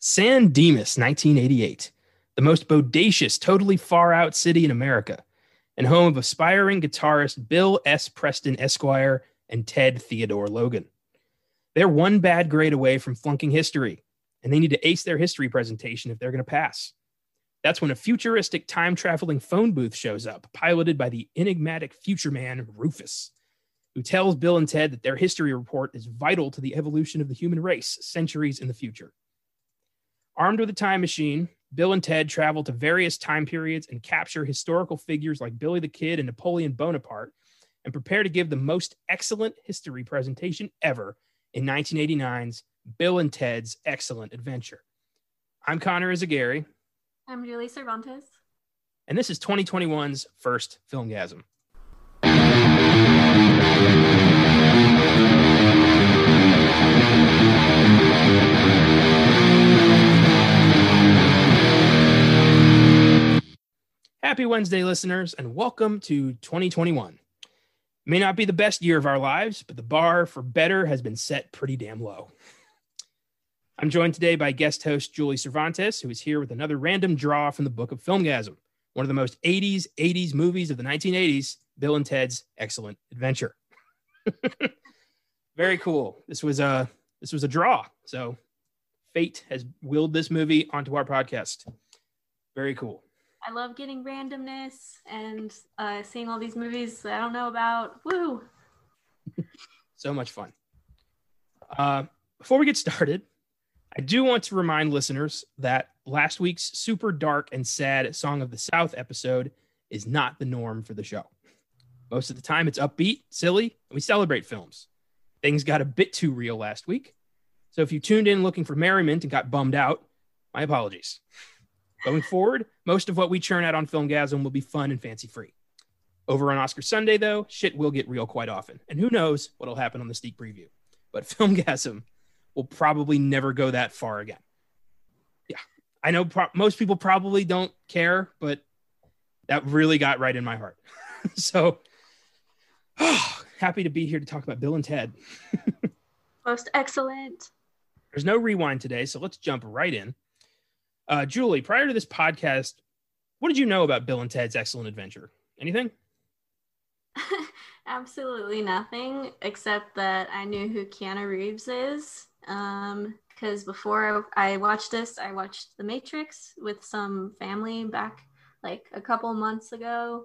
San Dimas, 1988, the most bodacious, totally far out city in America, and home of aspiring guitarist Bill S. Preston Esquire and Ted Theodore Logan. They're one bad grade away from flunking history, and they need to ace their history presentation if they're going to pass. That's when a futuristic time traveling phone booth shows up, piloted by the enigmatic future man Rufus, who tells Bill and Ted that their history report is vital to the evolution of the human race centuries in the future. Armed with a time machine, Bill and Ted travel to various time periods and capture historical figures like Billy the Kid and Napoleon Bonaparte and prepare to give the most excellent history presentation ever in 1989's Bill and Ted's Excellent Adventure. I'm Connor Eyzaguirre. I'm Julie Cervantes. And this is 2021's first Filmgazm. Happy Wednesday, listeners, and welcome to 2021. May not be the best year of our lives, but the bar for better has been set pretty damn low. I'm joined today by guest host Julie Cervantes, who is here with another random draw from the book of Filmgazm, one of the most 80s 80s movies of the 1980s, Bill and Ted's Excellent Adventure. Very cool. This was a this was a draw. So fate has willed this movie onto our podcast. Very cool. I love getting randomness and uh, seeing all these movies I don't know about. Woo! so much fun. Uh, before we get started, I do want to remind listeners that last week's super dark and sad Song of the South episode is not the norm for the show. Most of the time, it's upbeat, silly, and we celebrate films. Things got a bit too real last week. So if you tuned in looking for merriment and got bummed out, my apologies. Going forward, most of what we churn out on Filmgazm will be fun and fancy free. Over on Oscar Sunday, though, shit will get real quite often. And who knows what'll happen on the sneak preview. But Filmgazm will probably never go that far again. Yeah, I know pro- most people probably don't care, but that really got right in my heart. so oh, happy to be here to talk about Bill and Ted. Most excellent. There's no rewind today, so let's jump right in. Uh, Julie, prior to this podcast, what did you know about Bill and Ted's Excellent Adventure? Anything? Absolutely nothing, except that I knew who Keanu Reeves is um because before I watched this i watched the matrix with some family back like a couple months ago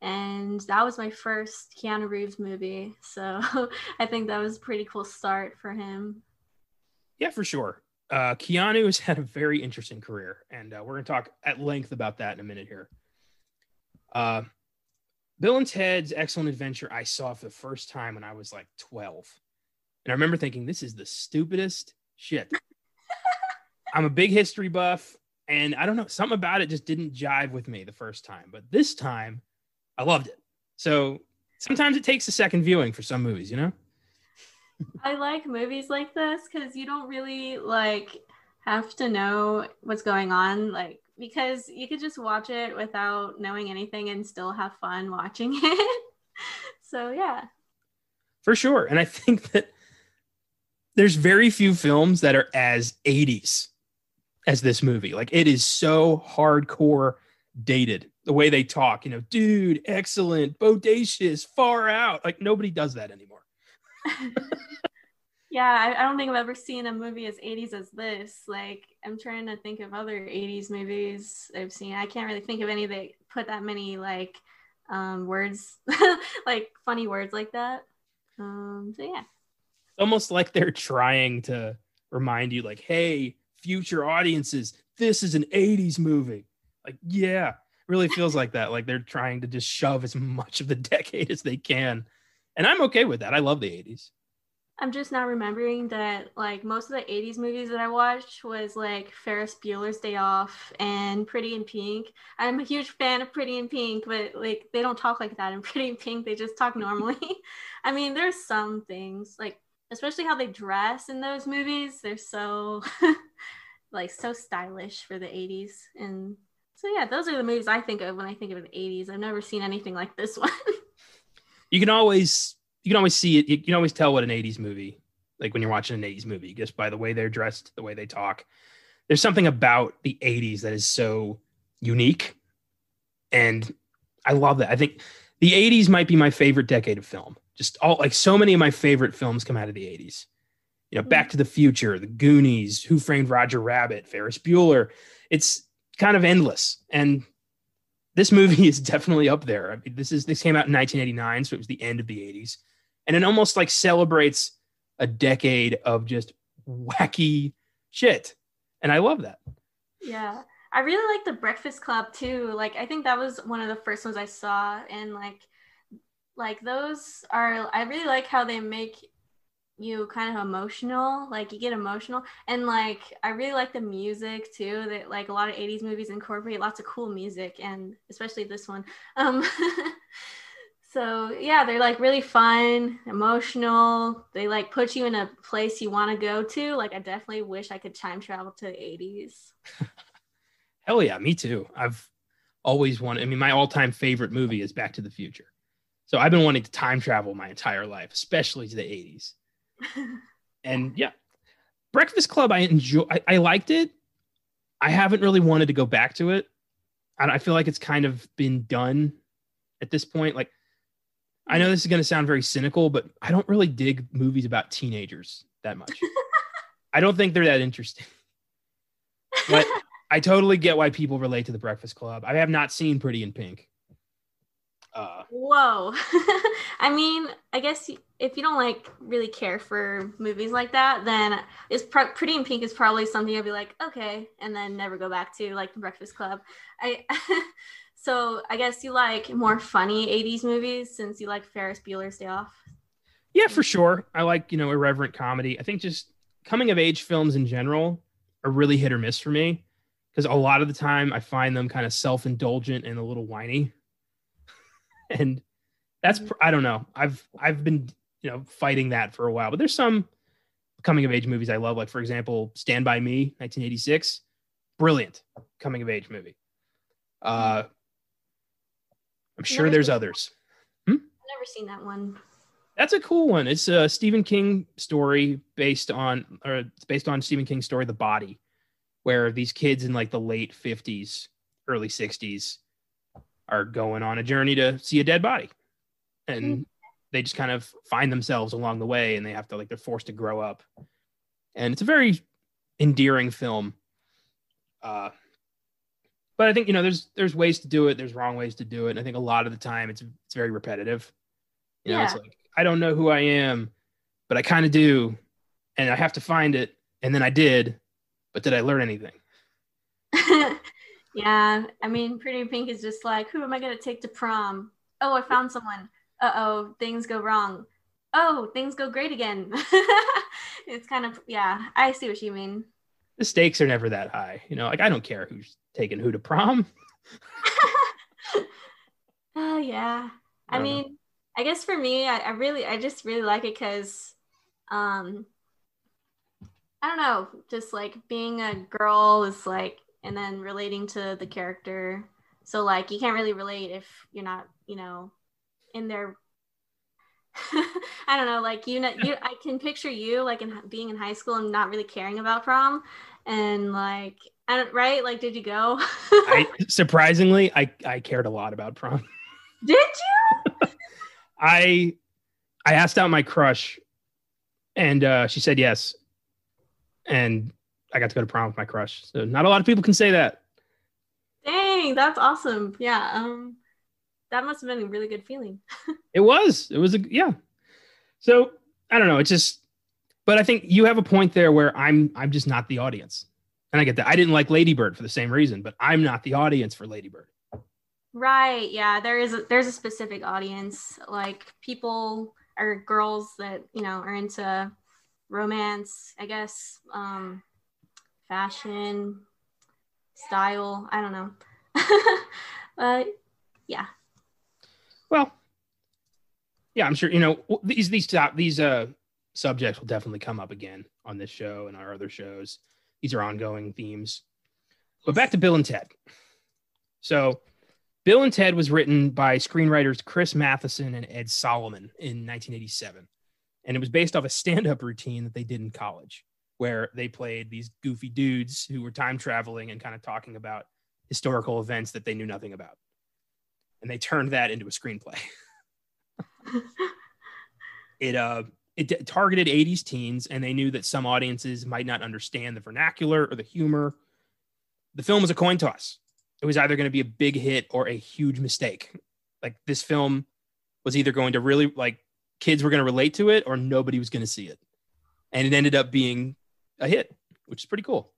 and that was my first keanu reeves movie so i think that was a pretty cool start for him yeah for sure uh, keanu has had a very interesting career and uh, we're going to talk at length about that in a minute here uh, bill and ted's excellent adventure i saw for the first time when i was like 12 and I remember thinking, this is the stupidest shit. I'm a big history buff, and I don't know, something about it just didn't jive with me the first time. But this time, I loved it. So sometimes it takes a second viewing for some movies, you know? I like movies like this because you don't really like have to know what's going on, like because you could just watch it without knowing anything and still have fun watching it. so yeah. For sure. And I think that there's very few films that are as 80s as this movie. Like it is so hardcore dated. The way they talk, you know, dude, excellent, bodacious, far out. Like nobody does that anymore. yeah, I, I, don't think I've ever seen a movie as 80s as this. Like I'm trying to think of other 80s movies I've seen. I can't really think of any that put that many like um, words, like funny words like that. Um, so yeah it's almost like they're trying to remind you, like, hey, future audiences, this is an 80s movie. Like, yeah, really feels like that. Like they're trying to just shove as much of the decade as they can. And I'm okay with that. I love the 80s. I'm just now remembering that like most of the 80s movies that I watched was like Ferris Bueller's Day Off and Pretty in Pink. I'm a huge fan of Pretty in Pink, but like they don't talk like that in Pretty in Pink. They just talk normally. I mean, there's some things like especially how they dress in those movies. They're so like so stylish for the 80s. And so yeah, those are the movies I think of when I think of the 80s. I've never seen anything like this one. You can always you can always see it. You can always tell what an 80s movie like when you're watching an 80s movie just by the way they're dressed, the way they talk. there's something about the 80s that is so unique. And I love that. I think the 80s might be my favorite decade of film. Just all like so many of my favorite films come out of the 80s. You know, Back to the Future, The Goonies, Who Framed Roger Rabbit, Ferris Bueller. It's kind of endless. And this movie is definitely up there. I mean, this is this came out in 1989, so it was the end of the 80s. And it almost like celebrates a decade of just wacky shit. And I love that. Yeah. I really like the Breakfast Club too. Like I think that was one of the first ones I saw and like like those are I really like how they make you kind of emotional like you get emotional and like i really like the music too that like a lot of 80s movies incorporate lots of cool music and especially this one. Um so yeah they're like really fun emotional they like put you in a place you want to go to like i definitely wish i could time travel to the 80s hell yeah me too. I've always wanted i mean my all-time favorite movie is back to the future. So i've been wanting to time travel my entire life especially to the 80s and yeah breakfast club i enjoy I, I liked it i haven't really wanted to go back to it and i feel like it's kind of been done at this point like I know this is going to sound very cynical, but I don't really dig movies about teenagers that much. I don't think they're that interesting. But I totally get why people relate to the Breakfast Club. I have not seen Pretty in Pink. Uh, Whoa. I mean, I guess if you don't like really care for movies like that, then it's pr- Pretty in Pink is probably something you'll be like, okay, and then never go back to, like the Breakfast Club. I So I guess you like more funny 80s movies since you like Ferris Bueller's Day Off. Yeah, for sure. I like, you know, irreverent comedy. I think just coming of age films in general are really hit or miss for me because a lot of the time I find them kind of self indulgent and a little whiny. and that's. I don't know. I've, I've been, you know, fighting that for a while, but there's some coming of age movies I love. Like, for example, Stand By Me, 1986. Brilliant coming of age movie. Uh, I'm sure never there's others. Hmm? I've never seen that one. That's a cool one. It's a Stephen King story based on, or it's based on Stephen King's story, The Body, where these kids in like the late 50s, early 60s are going on a journey to see a dead body. And mm-hmm. they just kind of find themselves along the way and they have to, like, they're forced to grow up. And it's a very endearing film. Uh, but I think you know there's there's ways to do it. There's wrong ways to do it. And I think a lot of the time it's it's very repetitive. You know, yeah. it's like I don't know who I am, but I kind of do, and I have to find it. And then I did, but did I learn anything? yeah, I mean, Pretty Pink is just like, who am I gonna take to prom? Oh, I found someone. Uh oh, things go wrong. Oh, things go great again. it's kind of yeah. I see what you mean. The stakes are never that high. You know, like I don't care who's taking who to prom? Oh yeah. I, I mean, know. I guess for me, I, I, really, I just really like it because, um, I don't know, just like being a girl is like, and then relating to the character. So like, you can't really relate if you're not, you know, in their. I don't know, like you know, you I can picture you like in being in high school and not really caring about prom, and like right? Like, did you go? I, surprisingly, I I cared a lot about prom. Did you? I I asked out my crush, and uh, she said yes, and I got to go to prom with my crush. So not a lot of people can say that. Dang, that's awesome. Yeah. Um, that must have been a really good feeling. it was. It was a yeah. So I don't know. It's just, but I think you have a point there where I'm I'm just not the audience. And I get that. I didn't like Ladybird for the same reason, but I'm not the audience for Ladybird. Right. Yeah. There is a, there's a specific audience, like people or girls that you know are into romance, I guess, um, fashion, style. I don't know. yeah. Well, yeah, I'm sure you know these these these uh subjects will definitely come up again on this show and our other shows. These are ongoing themes. But back to Bill and Ted. So, Bill and Ted was written by screenwriters Chris Matheson and Ed Solomon in 1987. And it was based off a stand up routine that they did in college. Where they played these goofy dudes who were time traveling and kind of talking about historical events that they knew nothing about. And they turned that into a screenplay. it uh it targeted 80s teens and they knew that some audiences might not understand the vernacular or the humor. The film was a coin toss. It was either going to be a big hit or a huge mistake. Like this film was either going to really like kids were going to relate to it or nobody was going to see it. And it ended up being a hit, which is pretty cool.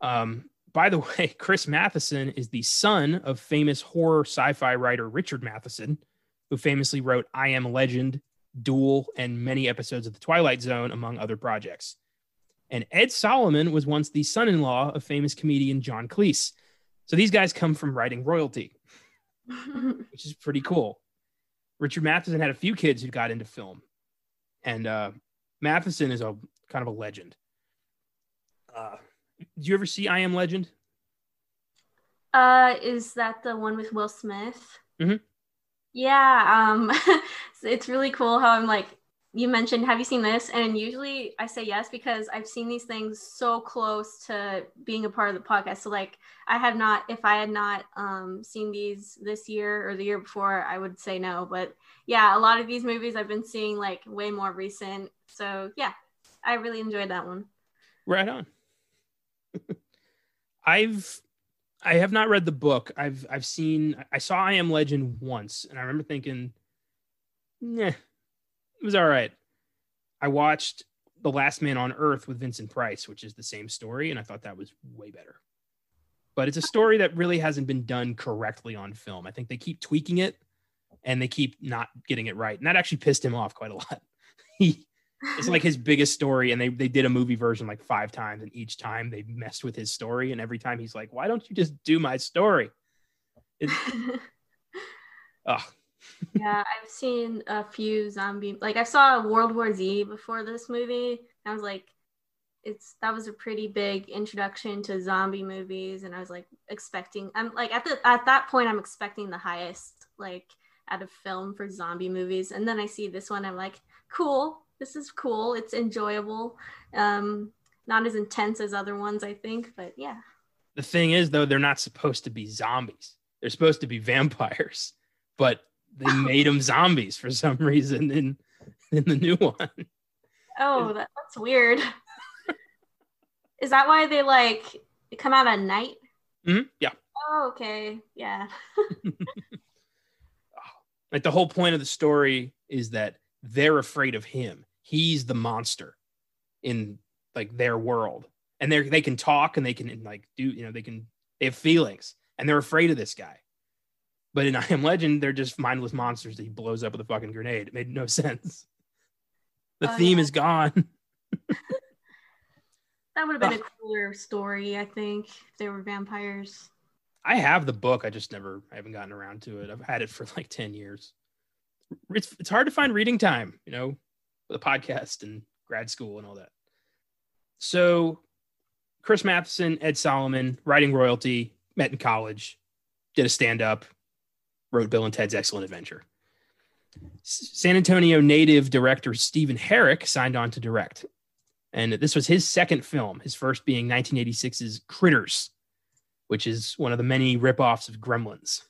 Um, by the way, Chris Matheson is the son of famous horror sci fi writer Richard Matheson, who famously wrote I Am Legend, Duel, and many episodes of The Twilight Zone, among other projects. And Ed Solomon was once the son in law of famous comedian John Cleese. So these guys come from writing royalty, which is pretty cool. Richard Matheson had a few kids who got into film, and uh, Matheson is a kind of a legend. Uh, did you ever see I Am Legend? Uh, is that the one with Will Smith? Mm-hmm. Yeah. Um, it's really cool how I'm like, you mentioned, have you seen this? And usually I say yes because I've seen these things so close to being a part of the podcast. So like, I have not. If I had not um, seen these this year or the year before, I would say no. But yeah, a lot of these movies I've been seeing like way more recent. So yeah, I really enjoyed that one. Right on. I've I have not read the book. I've I've seen I saw I Am Legend once, and I remember thinking, yeah, it was all right. I watched The Last Man on Earth with Vincent Price, which is the same story, and I thought that was way better. But it's a story that really hasn't been done correctly on film. I think they keep tweaking it and they keep not getting it right. And that actually pissed him off quite a lot. he it's like his biggest story and they, they did a movie version like five times and each time they messed with his story and every time he's like why don't you just do my story oh. yeah i've seen a few zombie like i saw world war z before this movie i was like it's that was a pretty big introduction to zombie movies and i was like expecting i'm like at the at that point i'm expecting the highest like out of film for zombie movies and then i see this one i'm like cool this is cool. It's enjoyable. Um, not as intense as other ones, I think, but yeah. The thing is, though, they're not supposed to be zombies. They're supposed to be vampires, but they made them zombies for some reason in in the new one. Oh, that, that's weird. is that why they like come out at night? Mm-hmm. Yeah. Oh, okay. Yeah. like the whole point of the story is that they're afraid of him. He's the monster in like their world. And they they can talk and they can like do, you know, they can they have feelings and they're afraid of this guy. But in I Am Legend, they're just mindless monsters that he blows up with a fucking grenade. It made no sense. The oh, theme yeah. is gone. that would have been uh, a cooler story, I think, if they were vampires. I have the book. I just never I haven't gotten around to it. I've had it for like 10 years it's it's hard to find reading time, you know, a podcast and grad school and all that. So Chris Matheson, Ed Solomon, writing royalty, met in college, did a stand up, wrote Bill and Ted's Excellent Adventure. San Antonio native director Stephen Herek signed on to direct. And this was his second film, his first being 1986's Critters, which is one of the many ripoffs of Gremlins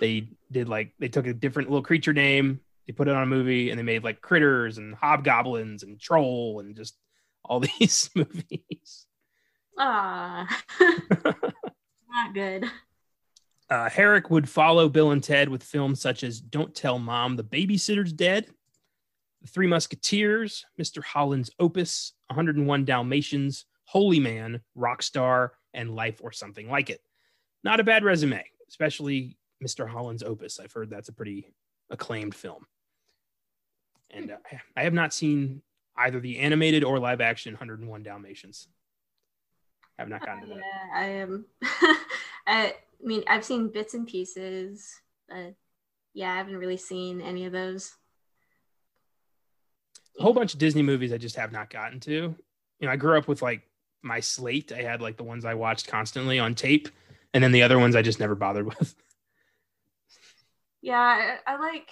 they did like they took a different little creature name, they put it on a movie, and they made like critters and hobgoblins and troll and just all these movies. Ah, not good. Uh, Herek would follow Bill and Ted with films such as Don't Tell Mom the Babysitter's Dead, The Three Musketeers, Mr. Holland's Opus, 101 Dalmatians, Holy Man, Rockstar, and Life or Something Like It. Not a bad resume, especially Mr. Holland's Opus. I've heard that's a pretty acclaimed film. And uh, I have not seen either the animated or live action 101 Dalmatians. I have not gotten to that. Yeah, I am. I mean, I've seen bits and pieces, but yeah, I haven't really seen any of those. A whole bunch of Disney movies I just have not gotten to. You know, I grew up with like my slate. I had like the ones I watched constantly on tape, and then the other ones I just never bothered with. Yeah, I, I like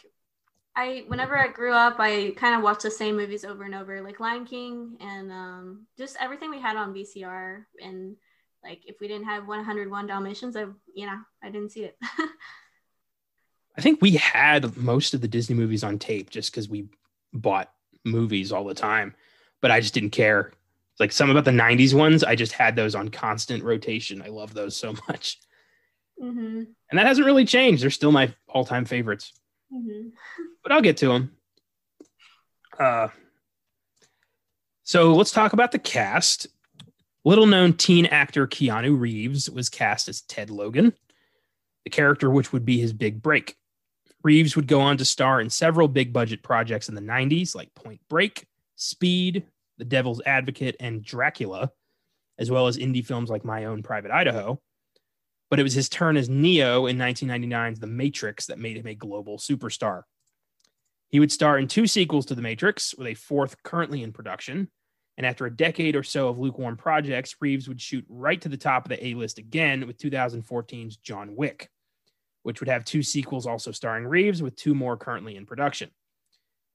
I whenever I grew up, I kind of watched the same movies over and over, like Lion King and um, just everything we had on VCR. And like, if we didn't have 101 Dalmatians, I you know I didn't see it. I think we had most of the Disney movies on tape just because we bought movies all the time, but I just didn't care. Like some about the '90s ones, I just had those on constant rotation. I love those so much, mm-hmm. and that hasn't really changed. They're still my all-time favorites, Mm-hmm. but I'll get to them. Uh, so let's talk about the cast. Little known teen actor Keanu Reeves was cast as Ted Logan, the character which would be his big break. Reeves would go on to star in several big budget projects in the 90s, like Point Break, Speed, The Devil's Advocate, and Dracula, as well as indie films like My Own Private Idaho. But it was his turn as Neo in 1999's The Matrix that made him a global superstar. He would star in two sequels to The Matrix, with a fourth currently in production. And after a decade or so of lukewarm projects, Reeves would shoot right to the top of the A list again with 2014's John Wick, which would have two sequels also starring Reeves, with two more currently in production.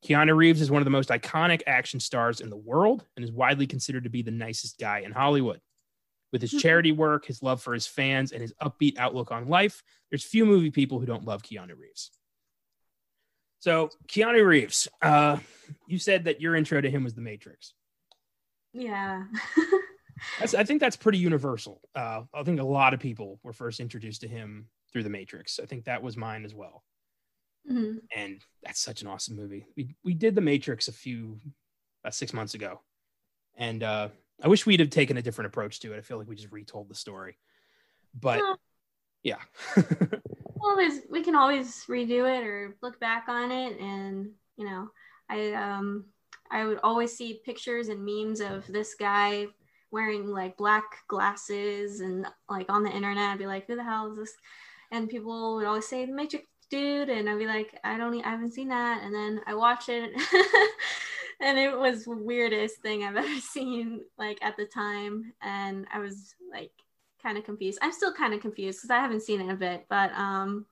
Keanu Reeves is one of the most iconic action stars in the world and is widely considered to be the nicest guy in Hollywood. With his hmm. charity work, his love for his fans, and his upbeat outlook on life, there's few movie people who don't love Keanu Reeves. So, Keanu Reeves, uh, you said that your intro to him was The Matrix. Yeah. That's, I think that's pretty universal. Uh, I think a lot of people were first introduced to him through The Matrix. I think that was mine as well. hmm And that's such an awesome movie. We we did The Matrix a few about six months ago, and uh, I wish we'd have taken a different approach to it. I feel like we just retold the story, but yeah, there's we can always redo it or look back on it, and you know, I um I would always see pictures and memes of this guy wearing like black glasses and like on the internet. I'd be like, who the hell is this? And people would always say the Matrix dude, and I'd be like, I don't, i haven't seen that. And then I watch it, and it was the weirdest thing I've ever seen, like at the time. And I was like, kind of confused. I'm still kind of confused because I haven't seen it in a bit, but um,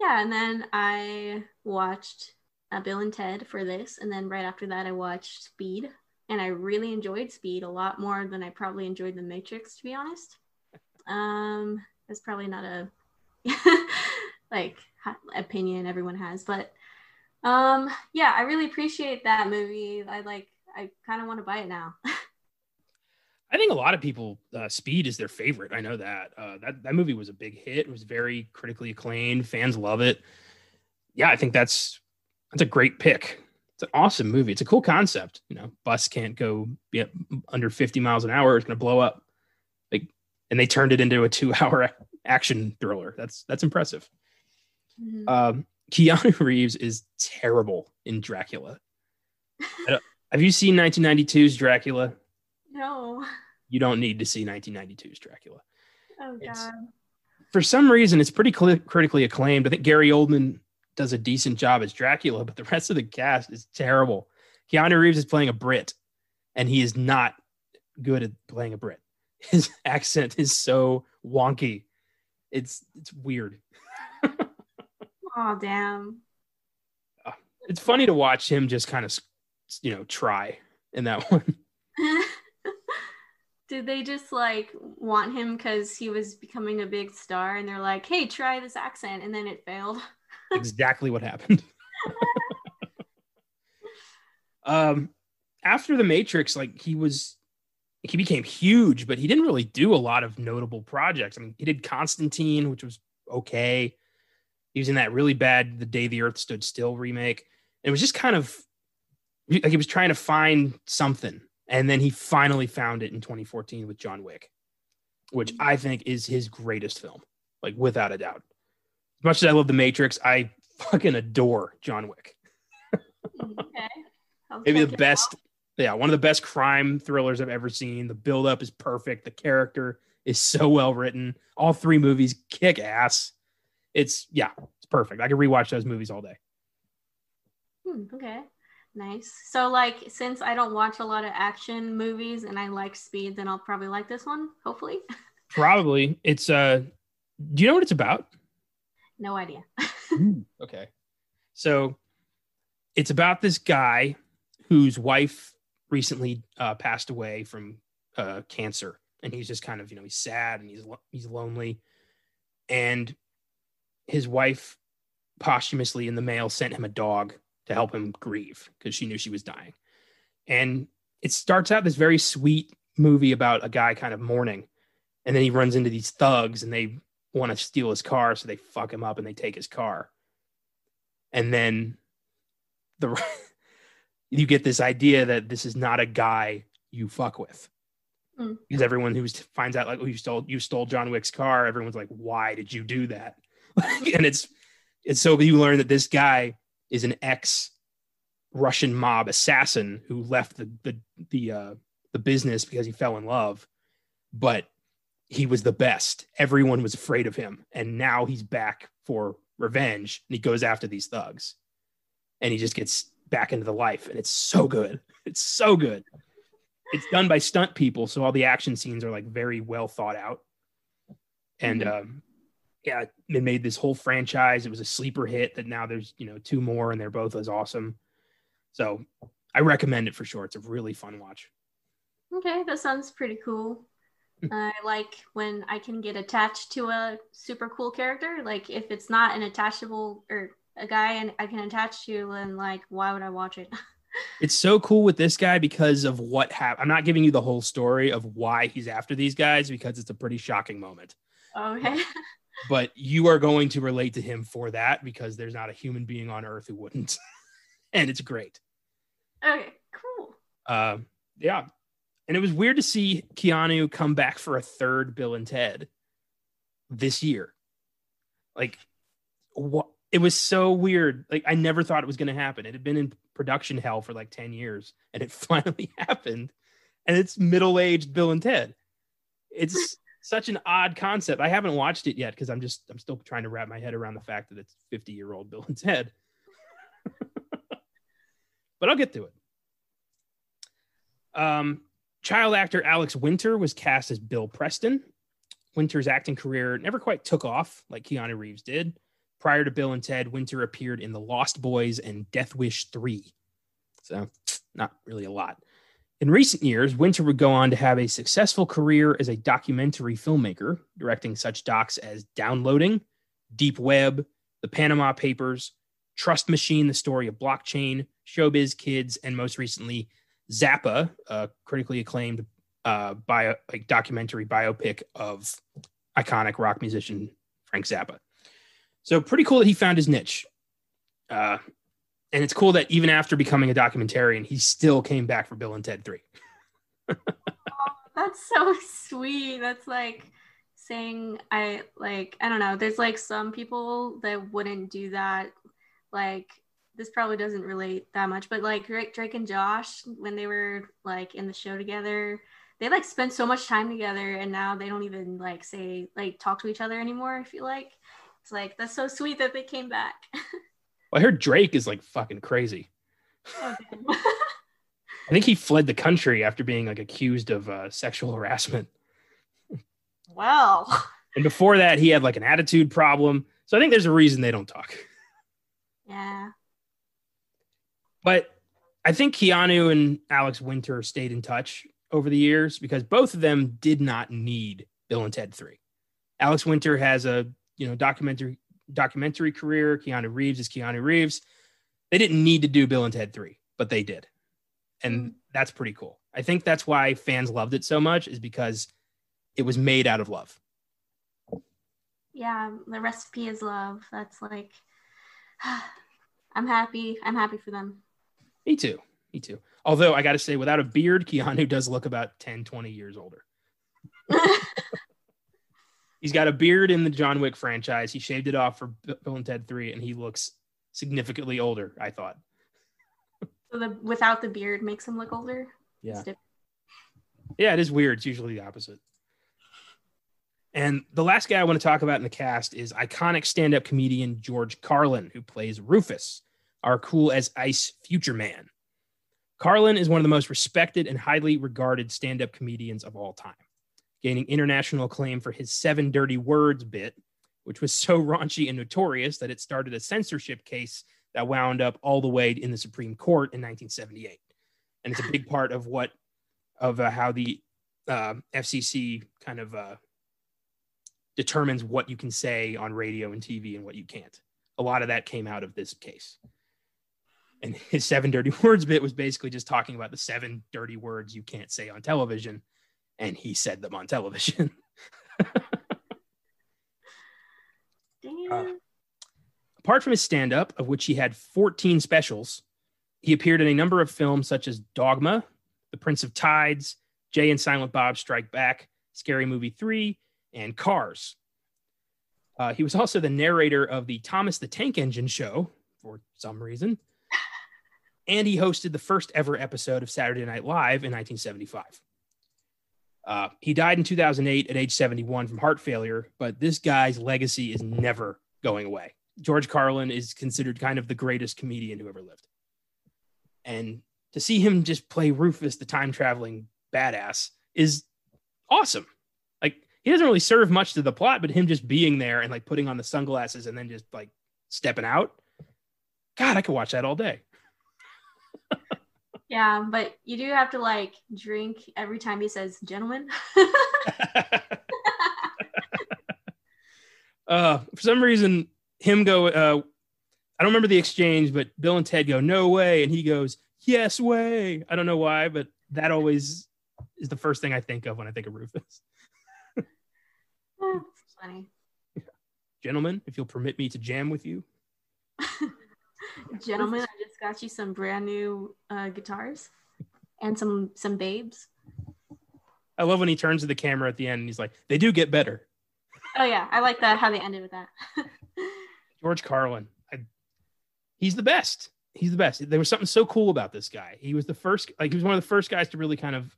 yeah. And then I watched uh, Bill and Ted for this, and then right after that, I watched Speed, and I really enjoyed Speed a lot more than I probably enjoyed The Matrix, to be honest. Um, it's probably not a like opinion everyone has, but um, yeah, I really appreciate that movie. I like, I kind of want to buy it now. I think a lot of people uh, Speed is their favorite. I know that uh, that that movie was a big hit. It was very critically acclaimed. Fans love it. Yeah, I think that's that's a great pick. It's an awesome movie. It's a cool concept. You know, bus can't go under 50 miles an hour. It's going to blow up. Like, and they turned it into a two-hour action thriller. That's that's impressive. Mhm. Um, Keanu Reeves is terrible in Dracula. Have you seen 1992's Dracula? No. You don't need to see 1992's Dracula. Oh It's- god. For some reason, it's pretty cli critically acclaimed. I think Gary Oldman does a decent job as Dracula, but the rest of the cast is terrible. Keanu Reeves is playing a Brit, and he is not good at playing a Brit. His accent is so wonky. It's it's weird. Oh damn. It's funny to watch him just kind of, you know, try in that one. Did they just like want him because he was becoming a big star and they're like, hey, try this accent and then it failed? exactly what happened. um, after the Matrix, like he was, he became huge, but he didn't really do a lot of notable projects. I mean, he did Constantine, which was okay. He was in that really bad "The Day the Earth Stood Still" remake. It was just kind of like he was trying to find something, and then he finally found it in 2014 with John Wick, which I think is his greatest film, like without a doubt. As much as I love The Matrix, I fucking adore John Wick. okay. I'll Maybe the best, yeah, one of the best crime thrillers I've ever seen. The buildup is perfect. The character is so well written. All three movies kick ass. It's yeah, it's perfect. I could rewatch those movies all day. Hmm, okay. Nice. So like since I don't watch a lot of action movies and I like speed, then I'll probably like this one, hopefully. Probably it's uh do you know what it's about? no idea. okay. So it's about this guy whose wife recently uh, passed away from uh, cancer, and he's just kind of you know he's sad and he's he's lonely, and his wife posthumously in the mail sent him a dog to help him grieve because she knew she was dying, and it starts out this very sweet movie about a guy kind of mourning, and then he runs into these thugs and they want to steal his car, so they fuck him up and they take his car, and then the you get this idea that this is not a guy you fuck with. Mm. Because everyone who finds out like oh, you stole you stole John Wick's car, everyone's like, why did you do that? and it's it's so you learn that this guy is an ex Russian mob assassin who left the the the uh, the business because he fell in love, but he was the best. Everyone was afraid of him, and now he's back for revenge, and he goes after these thugs, and he just gets back into the life, and it's so good. It's so good. It's done by stunt people, so all the action scenes are like very well thought out, and mm-hmm. um, yeah, it made this whole franchise. It was a sleeper hit that now there's you know two more, and they're both as awesome. So I recommend it for sure. It's a really fun watch. Okay, that sounds pretty cool. Hmm. I like when I can get attached to a super cool character. Like if it's not an attachable or a guy and I can attach to, then like why would I watch it? it's so cool with this guy because of what happened. I'm not giving you the whole story of why he's after these guys because it's a pretty shocking moment. Okay. but you are going to relate to him for that because there's not a human being on earth who wouldn't. and it's great. Okay, cool. Uh, yeah. And it was weird to see Keanu come back for a third Bill and Ted this year. Like, what? It was so weird. Like, I never thought it was going to happen. It had been in production hell for like 10 years, and it finally happened. And it's middle aged Bill and Ted. It's such an odd concept. I haven't watched it yet because I'm just, I'm still trying to wrap my head around the fact that it's 50 year old Bill and Ted. but I'll get to it. Um, child actor Alex Winter was cast as Bill Preston. Winter's acting career never quite took off like Keanu Reeves did. Prior to Bill and Ted, Winter appeared in The Lost Boys and Death Wish 3. So, not really a lot. In recent years, Winter would go on to have a successful career as a documentary filmmaker, directing such docs as Downloading, Deep Web, The Panama Papers, Trust Machine, The Story of Blockchain, Showbiz Kids, and most recently, Zappa, a critically acclaimed uh, bio, like documentary biopic of iconic rock musician Frank Zappa. So pretty cool that he found his niche. Uh, and it's cool that even after becoming a documentarian, he still came back for Bill and Ted 3. oh, that's so sweet. That's like saying I like I don't know. There's like some people that wouldn't do that. Like this probably doesn't relate that much, but like Drake, Drake and Josh, when they were like in the show together, they like spent so much time together, and now they don't even like say like talk to each other anymore. I feel like it's like that's so sweet that they came back. well, I heard Drake is like fucking crazy. Oh, I think he fled the country after being like accused of uh, sexual harassment. Well. And before that, he had like an attitude problem. So I think there's a reason they don't talk. Yeah. But I think Keanu and Alex Winter stayed in touch over the years because both of them did not need Bill and Ted 3. Alex Winter has a, you know, documentary documentary career. Keanu Reeves is Keanu Reeves. They didn't need to do Bill and Ted 3, but they did. And mm. that's pretty cool. I think that's why fans loved it so much is because it was made out of love. Yeah, the recipe is love. That's like I'm happy. I'm happy for them. Me too. Me too. Although I got to say, without a beard, Keanu does look about 10, 20 years older. He's got a beard in the John Wick franchise. He shaved it off for Bill and Ted 3, and he looks significantly older, I thought. So the without the beard makes him look older? Yeah. Yeah, it is weird. It's usually the opposite. And the last guy I want to talk about in the cast is iconic stand up comedian George Carlin, who plays Rufus our cool as ice future man. Carlin is one of the most respected and highly regarded stand up comedians of all time, gaining international acclaim for his seven dirty words bit, which was so raunchy and notorious that it started a censorship case that wound up all the way in the Supreme Court in 1978. And it's a big part of what, of uh, how the uh, FCC kind of uh, determines what you can say on radio and TV and what you can't. A lot of that came out of this case. And his seven dirty words bit was basically just talking about the seven dirty words you can't say on television. And he said them on television. uh, apart from his stand up, of which he had 14 specials, he appeared in a number of films such as Dogma, The Prince of Tides, Jay and Silent Bob Strike Back, Scary Movie 3, and Cars. Uh, he was also the narrator of the Thomas the Tank Engine show for some reason. And he hosted the first ever episode of Saturday Night Live in 1975. Uh, he died in 2008 at age 71 from heart failure, but this guy's legacy is never going away. George Carlin is considered kind of the greatest comedian who ever lived. And to see him just play Rufus, the time traveling badass, is awesome. Like, he doesn't really serve much to the plot, but him just being there and like putting on the sunglasses and then just like stepping out. God, I could watch that all day. yeah, but you do have to like drink every time he says gentlemen. uh, for some reason, him go, uh, I don't remember the exchange, but Bill and Ted go, no way. And he goes, yes way. I don't know why, but that always is the first thing I think of when I think of Rufus. oh, funny. Gentlemen, if you'll permit me to jam with you. Gentlemen, I just got you some brand new uh, guitars and some some babes. I love when he turns to the camera at the end and he's like, they do get better. Oh yeah, I like that how they ended with that. George Carlin, I, he's the best. He's the best. There was something so cool about this guy. He was the first, like he was one of the first guys to really kind of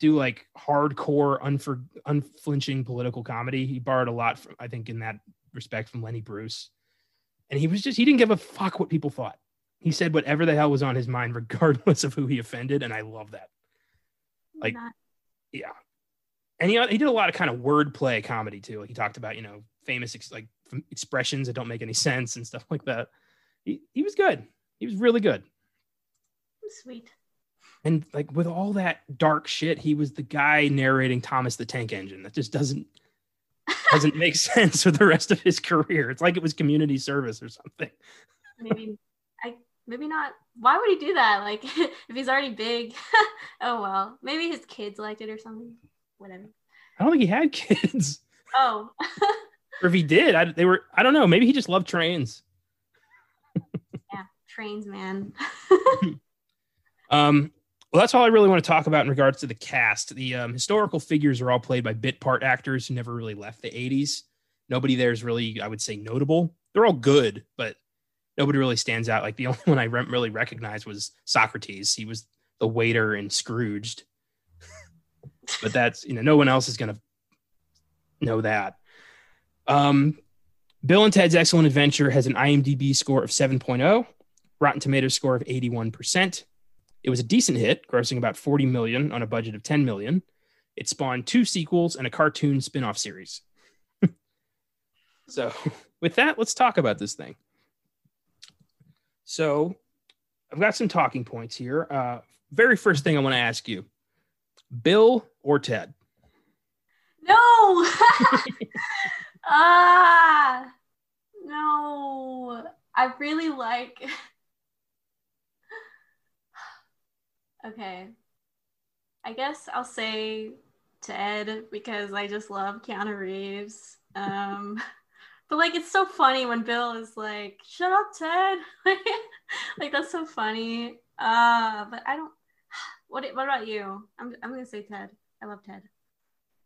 do like hardcore, unfor, unflinching political comedy. He borrowed a lot from, I think, in that respect, from Lenny Bruce. And he was just, he didn't give a fuck what people thought. He said whatever the hell was on his mind, regardless of who he offended. And I love that. Like, Not- yeah. And he, he did a lot of kind of wordplay comedy too. Like he talked about, you know, famous ex- like expressions that don't make any sense and stuff like that. He, he was good. He was really good. Sweet. And like with all that dark shit, he was the guy narrating Thomas the Tank Engine. That just doesn't doesn't make sense for the rest of his career. It's like it was community service or something. maybe I maybe not. Why would he do that? Like if he's already big. oh well. Maybe his kids liked it or something. Whatever. I don't think he had kids. Oh. or if he did, I, they were. I don't know. Maybe he just loved trains. yeah, trains, man. um. Well, that's all I really want to talk about in regards to the cast. The um, historical figures are all played by bit part actors who never really left the 80s. Nobody there is really, I would say, notable. They're all good, but nobody really stands out. Like the only one I re- really recognized was Socrates. He was the waiter in Scrooged. but that's, you know, no one else is going to know that. Um, Bill and Ted's Excellent Adventure has an IMDb score of 7.0, Rotten Tomatoes score of 81%. It was a decent hit, grossing about 40 million on a budget of 10 million. It spawned two sequels and a cartoon spin-off series. so, with that, let's talk about this thing. So, I've got some talking points here. Uh, very first thing I want to ask you Bill or Ted? No. ah, no. I really like Okay. I guess I'll say Ted because I just love Keanu Reeves. Um, but like it's so funny when Bill is like, "Shut up, Ted!" like that's so funny. Uh, but I don't. What What about you? I'm I'm gonna say Ted. I love Ted.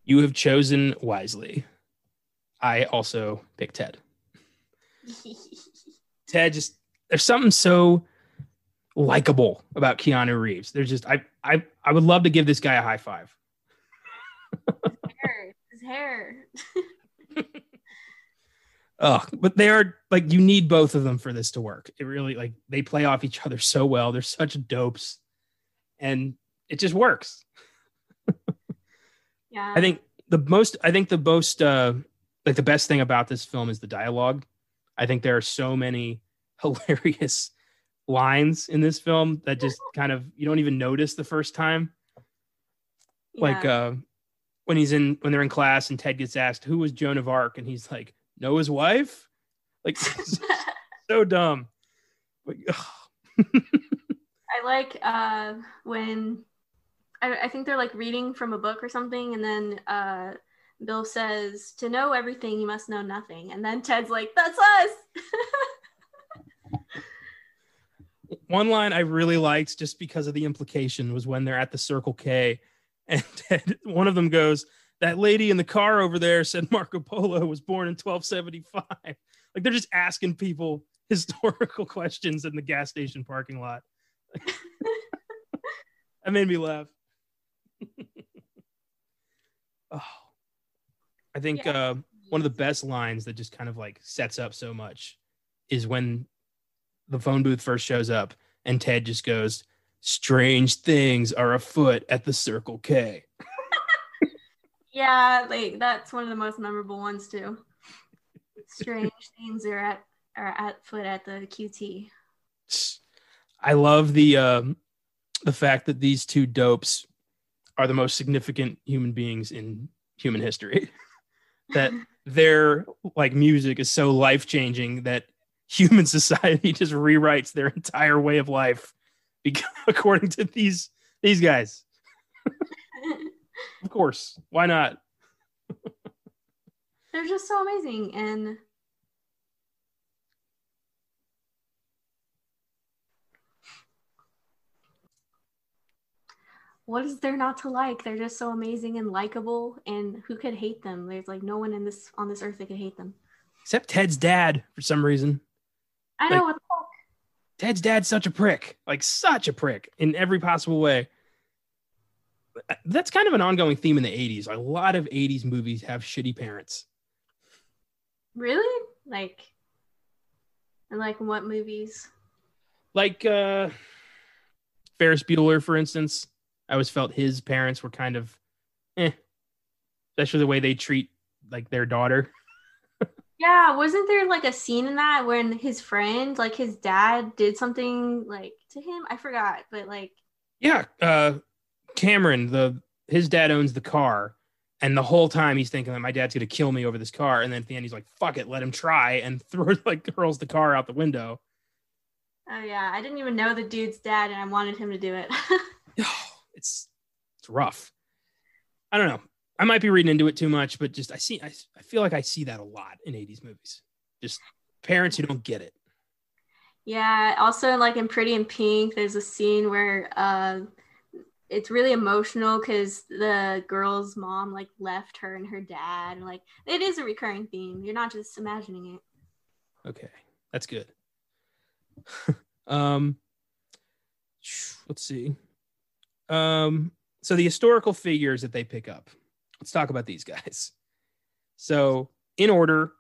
You have chosen wisely. I also pick Ted. Ted just there's something so likable about Keanu Reeves. There's just I I I would love to give this guy a high five. his hair. His hair. oh, but they are like you need both of them for this to work. It really like they play off each other so well. They're such dopes, and it just works. yeah, I think the most. I think the most. uh like the best thing about this film is the dialogue. I think there are so many hilarious lines in this film that just kind of you don't even notice the first time. Like uh when he's in when they're in class and Ted gets asked who was Joan of Arc and he's like Noah's wife. Like so dumb. But. I like uh, when I, I think they're like reading from a book or something, and then uh, Bill says, "To know everything, you must know nothing," and then Ted's like, "That's us." one line I really liked just because of the implication was when they're at the Circle K and one of them goes, That lady in the car over there said Marco Polo was born in 1275. Like they're just asking people historical questions in the gas station parking lot. that made me laugh. oh, I think uh, one of the best lines that just kind of like sets up so much is when the phone booth first shows up and Ted just goes, Strange things are afoot at the Circle K. Yeah, like that's one of the most memorable ones too. Strange things are at are at foot at the QT. I love the um, the fact that these two dopes are the most significant human beings in human history. that their like music is so life changing that human society just rewrites their entire way of life because, according to these these guys. Of course, why not? They're just so amazing and what is there not to like? They're just so amazing and likable and who could hate them? There's like no one in this on this earth that could hate them. Except Ted's dad for some reason. I know Like- what the fuck. Ted's dad's such a prick, like such a prick in every possible way. That's kind of an ongoing theme in the 80s. A lot of 80s movies have shitty parents. Really? Like and like what movies? Like uh Ferris Bueller, for instance. I always felt his parents were kind of eh, especially the way they treat like their daughter. Yeah, wasn't there like a scene in that when his friend, like his dad, did something like to him? I forgot, but like, Yeah, uh Cameron, the his dad owns the car, and the whole time he's thinking that my dad's gonna kill me over this car, and then at the end he's like, "Fuck it, let him try," and throws like hurls the car out the window. oh yeah, I didn't even know the dude's dad, and I wanted him to do it. it's it's rough. I don't know. I might be reading into it too much, but just I see I, I feel like I see that a lot in 80s movies. Just parents who don't get it. yeah. Also, like in Pretty in Pink, there's a scene where uh, it's really emotional because the girl's mom like left her and her dad, and like it is a recurring theme. You're not just imagining it. Okay, that's good. um, let's see. Um, so the historical figures that they pick up. Let's talk about these guys. So, in order,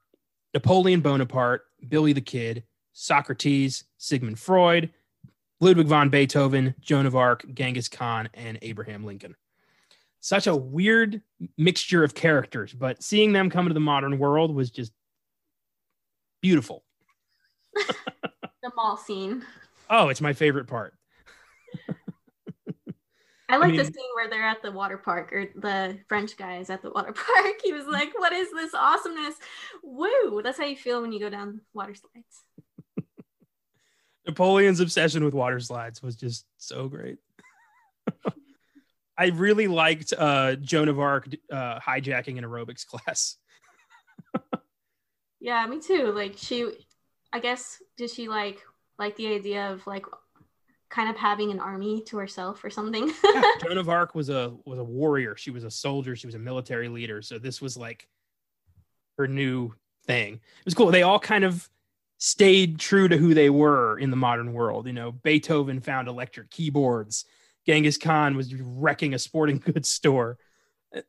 Napoleon Bonaparte, Billy the Kid, Socrates, Sigmund Freud, Ludwig von Beethoven, Joan of Arc, Genghis Khan, and Abraham Lincoln. Such a weird mixture of characters, but seeing them come into the modern world was just beautiful. The mall scene. Oh, it's my favorite part. I like mean- the scene where they're at the water park, or the French guy is at the water park. He was like, "What is this awesomeness? Woo!" That's how you feel when you go down water slides. Napoleon's obsession with water slides was just so great. I really liked uh, Joan of Arc uh, hijacking an aerobics class. Yeah, me too. Like she, I guess, did she like like the idea of like kind of having an army to herself or something? Yeah, Joan of Arc was a was a warrior. She was a soldier. She was a military leader. So this was like her new thing. It was cool. They all kind of stayed true to who they were in the modern world. You know, Beethoven found electric keyboards. Genghis Khan was wrecking a sporting goods store. Uh,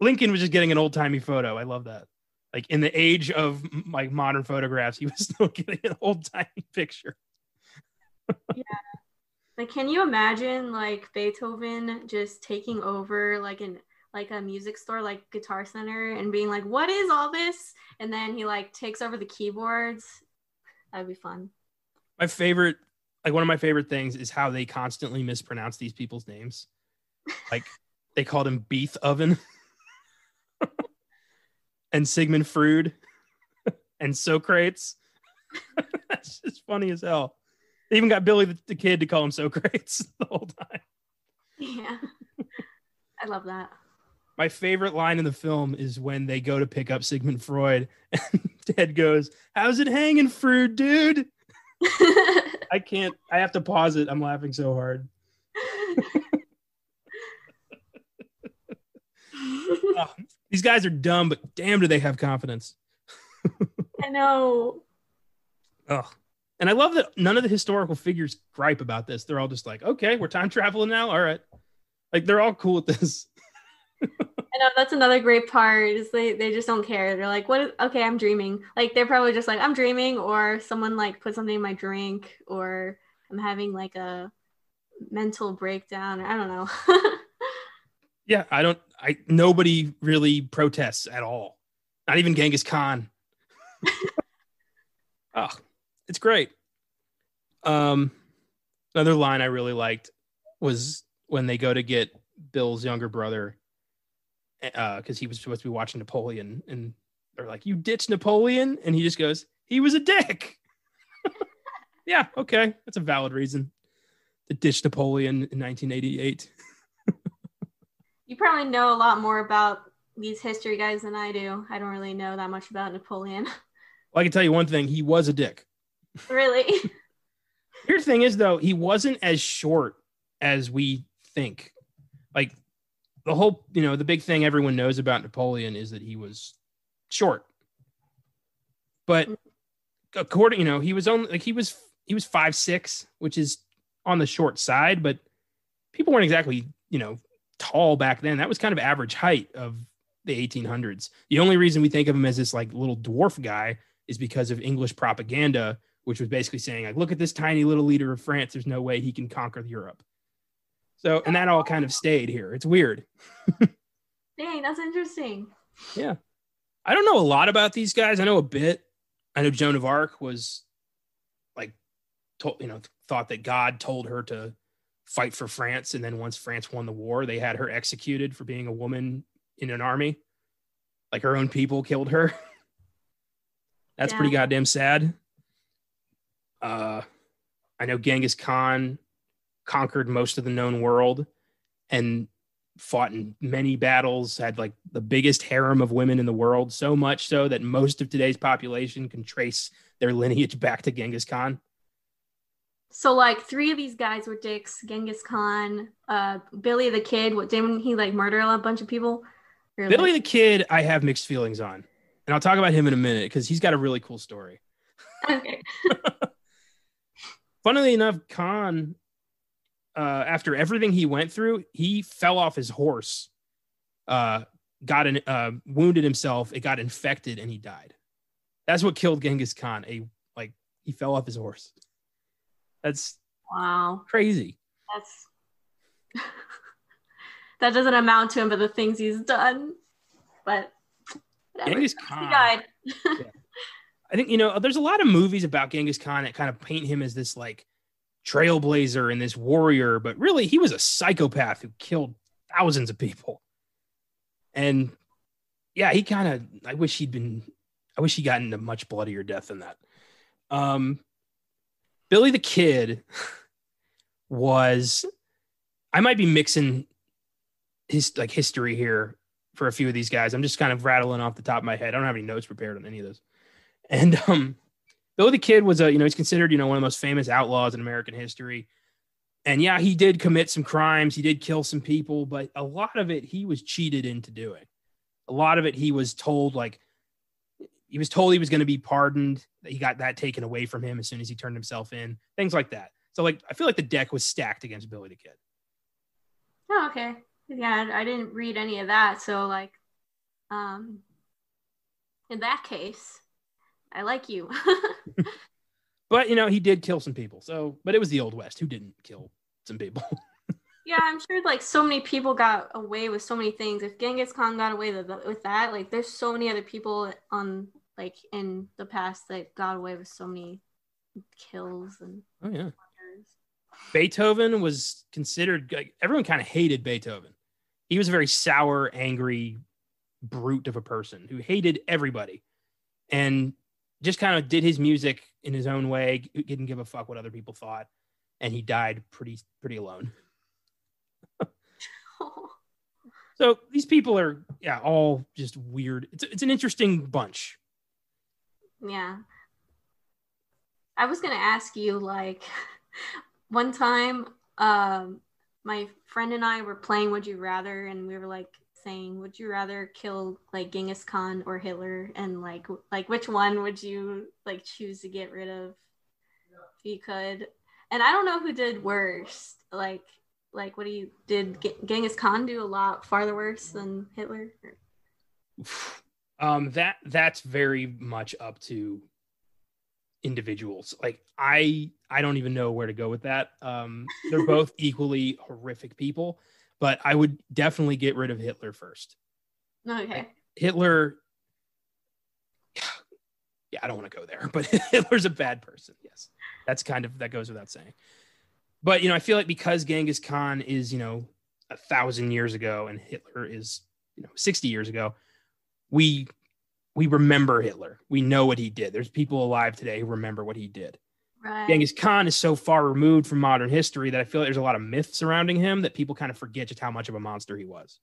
Lincoln was just getting an old timey photo. I love that. Like in the age of like modern photographs, he was still getting an old timey picture. Like, can you imagine like Beethoven just taking over like an like a music store like Guitar Center and being like, "What is all this?" And then he like takes over the keyboards. That'd be fun. My favorite, like one of my favorite things, is how they constantly mispronounce these people's names. Like they called him Beef Oven and Sigmund Freud and Socrates. That's just funny as hell. They even got Billy the, the kid to call him Socrates the whole time. Yeah. I love that. My favorite line in the film is when they go to pick up Sigmund Freud and Ted goes, How's it hanging, Freud, dude? I can't, I have to pause it. I'm laughing so hard. Oh, these guys are dumb, but damn, do they have confidence. I know. Oh, and I love that none of the historical figures gripe about this. They're all just like, okay, we're time traveling now. All right. Like they're all cool with this. I know that's another great part is they, they just don't care. They're like, what is okay, I'm dreaming. Like they're probably just like, I'm dreaming, or someone like put something in my drink, or I'm having like a mental breakdown. I don't know. yeah, I don't I nobody really protests at all. Not even Genghis Khan. oh, it's great. Um another line I really liked was when they go to get Bill's younger brother because uh, he was supposed to be watching Napoleon, and they're like, "You ditched Napoleon," and he just goes, "He was a dick." yeah, okay, that's a valid reason to ditch Napoleon in 1988. you probably know a lot more about these history guys than I do. I don't really know that much about Napoleon. Well, I can tell you one thing: he was a dick. Really. The thing: is though he wasn't as short as we think. Like the whole, you know, the big thing everyone knows about Napoleon is that he was short. But according, you know, he was only like he was he was five six, which is on the short side, but people weren't exactly, you know, tall back then. That was kind of average height of the 1800s. The only reason we think of him as this like little dwarf guy is because of English propaganda, which was basically saying like, look at this tiny little leader of France. There's no way he can conquer Europe. So, and that all kind of stayed here. It's weird. Dang, that's interesting. Yeah. I don't know a lot about these guys. I know a bit. I know Joan of Arc was like, told, you know, thought that God told her to fight for France. And then once France won the war, they had her executed for being a woman in an army. Like her own people killed her. That's yeah. pretty goddamn sad. Uh, I know Genghis Khan conquered most of the known world and fought in many battles, had like the biggest harem of women in the world, so much so that most of today's population can trace their lineage back to Genghis Khan. So like three of these guys were dicks: Genghis Khan, uh, Billy the Kid. What didn't he like murder a bunch of people? Or, Billy like... the Kid, I have mixed feelings on, and I'll talk about him in a minute because he's got a really cool story. Okay. Funnily enough, Khan uh, after everything he went through, he fell off his horse, uh, got an, uh, wounded himself. It got infected, and he died. That's what killed Genghis Khan. A like he fell off his horse. That's wow, crazy. That's that doesn't amount to him, but the things he's done. But whatever. Genghis Khan he died. yeah. I think you know. There's a lot of movies about Genghis Khan that kind of paint him as this like trailblazer and this warrior, but really he was a psychopath who killed thousands of people. And yeah, he kind of I wish he'd been I wish he got into much bloodier death than that. Um Billy the Kid was I might be mixing his like history here for a few of these guys. I'm just kind of rattling off the top of my head. I don't have any notes prepared on any of those. And um Billy the Kid was a, you know, he's considered, you know, one of the most famous outlaws in American history. And yeah, he did commit some crimes. He did kill some people, but a lot of it he was cheated into doing. A lot of it he was told, like, he was told he was going to be pardoned. That he got that taken away from him as soon as he turned himself in, things like that. So, like, I feel like the deck was stacked against Billy the Kid. Oh, okay. Yeah, I didn't read any of that. So, like, um, in that case, I like you. but you know, he did kill some people. So, but it was the old west. Who didn't kill some people? yeah, I'm sure like so many people got away with so many things. If Genghis Khan got away with, that, like there's so many other people on like in the past that got away with so many kills and Oh yeah. murders. Beethoven was considered like, everyone kind of hated Beethoven. He was a very sour, angry brute of a person who hated everybody and just kind of did his music in his own way, didn't give a fuck what other people thought, and he died pretty pretty alone. So these people are yeah, all just weird. It's it's an interesting bunch. Yeah. I was gonna ask you like one time um my friend and I were playing Would You Rather and we were like saying would you rather kill like Genghis Khan or Hitler? And like like which one would you like choose to get rid of if you could? And I don't know who did worse. Like like what do you did G- Genghis Khan do a lot farther worse than Hitler? Um, that that's very much up to individuals. Like I I don't even know where to go with that. Um, they're both equally horrific people, but I would definitely get rid of Hitler first. okay Hitler. Yeah, I don't want to go there, but Hitler's a bad person. Yes, that's kind of that goes without saying. But you know, I feel like because Genghis Khan is you know a thousand years ago and Hitler is you know sixty years ago, we we remember Hitler. We know what he did. There's people alive today who remember what he did. Right Genghis Khan is so far removed from modern history that I feel like there's a lot of myth surrounding him that people kind of forget just how much of a monster he was.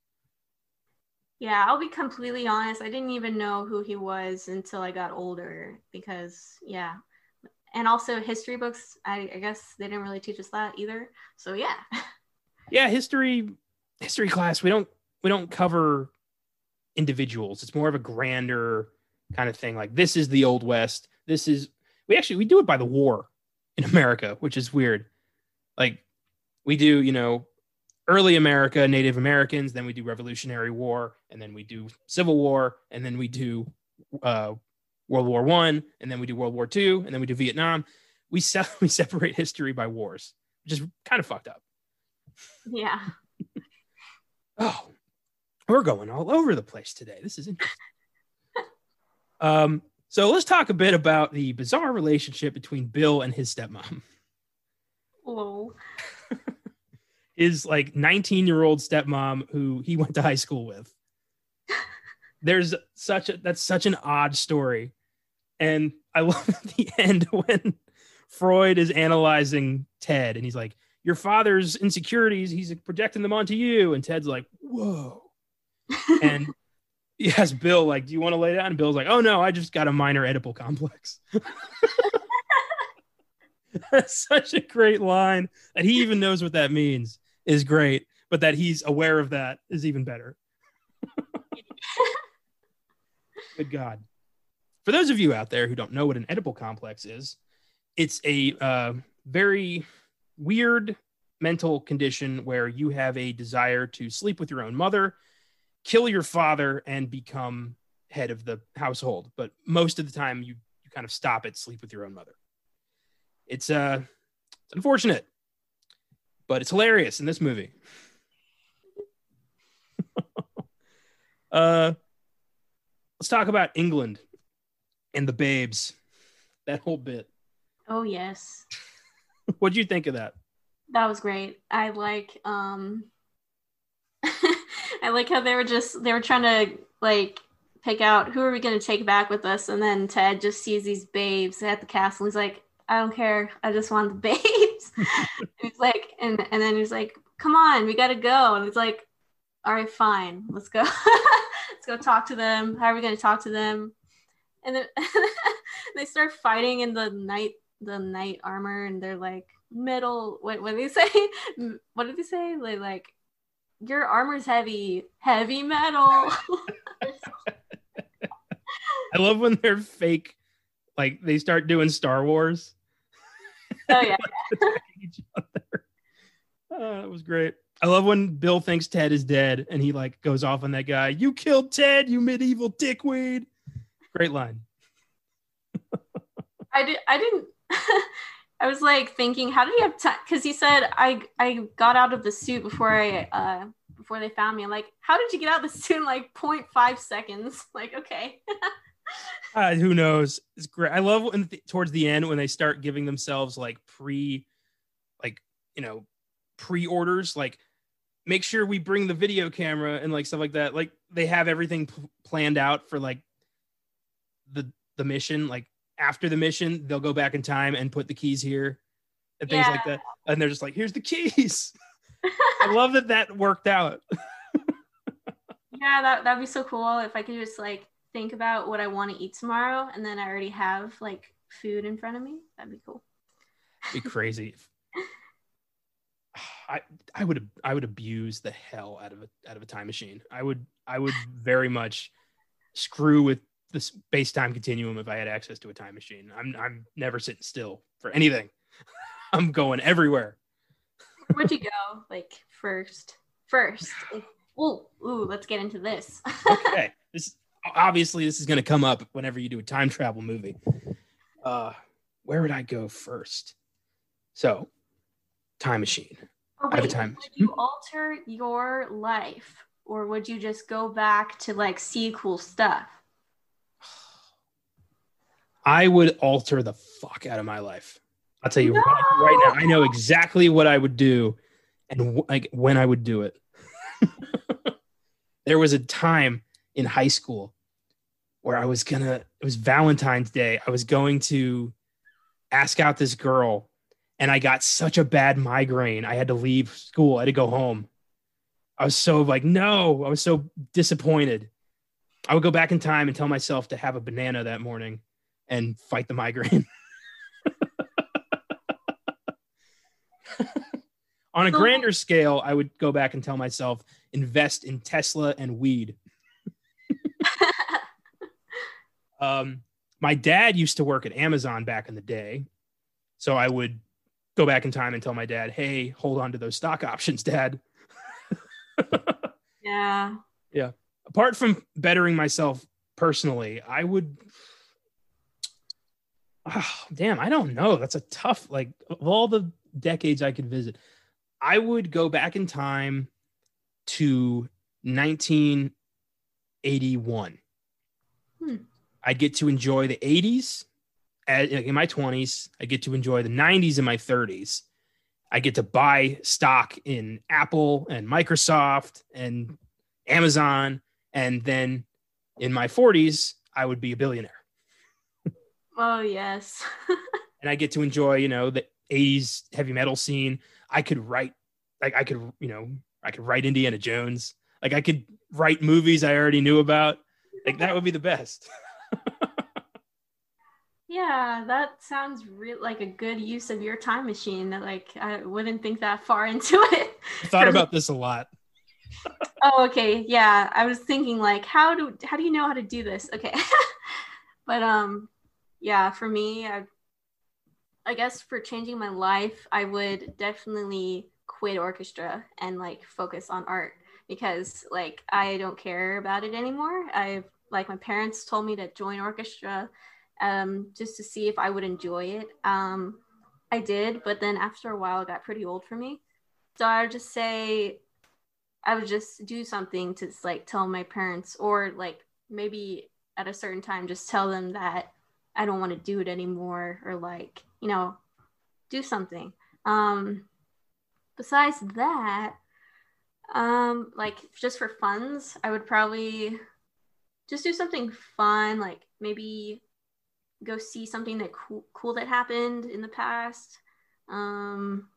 Yeah, I'll be completely honest. I didn't even know who he was until I got older because, yeah. And also, history books, I, I guess they didn't really teach us that either. So, yeah. yeah history history class we don't we don't cover individuals it's more of a grander kind of thing like this is the old west this is we actually we do it by the war in america which is weird like we do you know early america native americans then we do revolutionary war and then we do civil war and then we do uh, world war one and then we do world war two and then we do vietnam we se- we separate history by wars which is kind of fucked up yeah. Oh, we're going all over the place today. This is interesting. um, so let's talk a bit about the bizarre relationship between Bill and his stepmom. Whoa. His like 19 year old stepmom who he went to high school with. There's such a that's such an odd story. And I love at the end when Freud is analyzing Ted and he's like, Your father's insecurities, he's projecting them onto you. And Ted's like, Whoa. and asks Bill, like, do you want to lay down? And Bill's like, oh no, I just got a minor Oedipal complex. That's such a great line that he even knows what that means is great, but that he's aware of that is even better. Good God. For those of you out there who don't know what an Oedipal complex is, it's a uh, very weird mental condition where you have a desire to sleep with your own mother kill your father and become head of the household. But most of the time you you kind of stop at sleep with your own mother. It's uh it's unfortunate but it's hilarious in this movie. Uh let's talk about england and the babes that whole bit. Oh, yes. what do you think of that? That was great. I like, um, I like how they were just, they were trying to like pick out who are we going to take back with us. And then Ted just sees these babes at the castle. He's like, I don't care. I just want the babes. he's like, and, and then he's like, come on, we got to go. And he's like, all right, fine. Let's go. Let's go talk to them. How are we going to talk to them? And then they start fighting in the night, the knight armor. And they're like, metal. What, what do they say? What did they say? They like, your armor's heavy, heavy metal. i love when they're fake like they start doing star wars oh yeah. Oh, that was great. I love when Bill thinks Ted is dead and he like goes off on that guy. You killed Ted, you medieval dickweed. Great line. I did. I didn't. I was like thinking, how did he have time? Because he said I I got out of the suit before I uh before they found me. I'm like, how did you get out of the suit in like 0.5 seconds? Like, okay. Uh, who knows? It's great. I love when th- towards the end when they start giving themselves like pre, like you know, pre-orders. Like, make sure we bring the video camera and like stuff like that. Like they have everything p- planned out for like the the mission. Like after the mission, they'll go back in time and put the keys here and things like that. And they're just like, here's the keys. I love that that worked out. Yeah, that that'd be so cool if I could just like think about what I want to eat tomorrow and then I already have like food in front of me. That'd be cool. be crazy. I I would I would abuse the hell out of a out of a time machine. I would I would very much screw with the space time continuum if I had access to a time machine. I'm I'm never sitting still for anything. I'm going everywhere. Where'd you go? Like first, first. Like, ooh, ooh, let's get into this. Okay, this obviously this is going to come up whenever you do a time travel movie. Uh, where would I go first? So, time machine. Oh, I have a time- Would you alter your life, or would you just go back to like see cool stuff? I would alter the fuck out of my life. I'll tell you No! right, right now. I know exactly what I would do, and like when I would do it. there was a time in high school where I was gonna. It was Valentine's Day. I was going to ask out this girl, and I got such a bad migraine. I had to leave school. I had to go home. I was so like, no. I was so disappointed. I would go back in time and tell myself to have a banana that morning and fight the migraine. On a grander scale, I would go back and tell myself invest in Tesla and weed. Um, my dad used to work at Amazon back in the day, so I would go back in time and tell my dad, "Hey, hold on to those stock options, Dad." Yeah. Yeah. Apart from bettering myself personally, I would. Oh, damn, I don't know. That's a tough. Like of all the decades I could visit, I would go back in time to 1981. Hmm. I'd get to enjoy the 80s in my 20s. I get to enjoy the 90s in my 30s. I get to buy stock in Apple and Microsoft and Amazon. And then in my 40s, I would be a billionaire. Oh yes. And I get to enjoy, you know, the 80s heavy metal scene. I could write, like, I could, you know, I could write Indiana Jones. Like, I could write movies I already knew about. Like, that would be the best. yeah, that sounds real like a good use of your time machine. Like I wouldn't think that far into it. I thought about this a lot. Oh, okay. Yeah, I was thinking like, how do how do you know how to do this? Okay, but um, yeah, for me, I, I guess for changing my life, I would definitely quit orchestra and like focus on art because like I don't care about it anymore. I've like my parents told me to join orchestra, um, just to see if I would enjoy it. Um, I did, but then after a while, it got pretty old for me. So I would just say I would just do something to like tell my parents, or like maybe at a certain time, just tell them that I don't want to do it anymore, or like, you know, do something. Um, besides that, um, like just for funds, I would probably just do something fun, like maybe go see something that cool, cool that happened in the past. Um,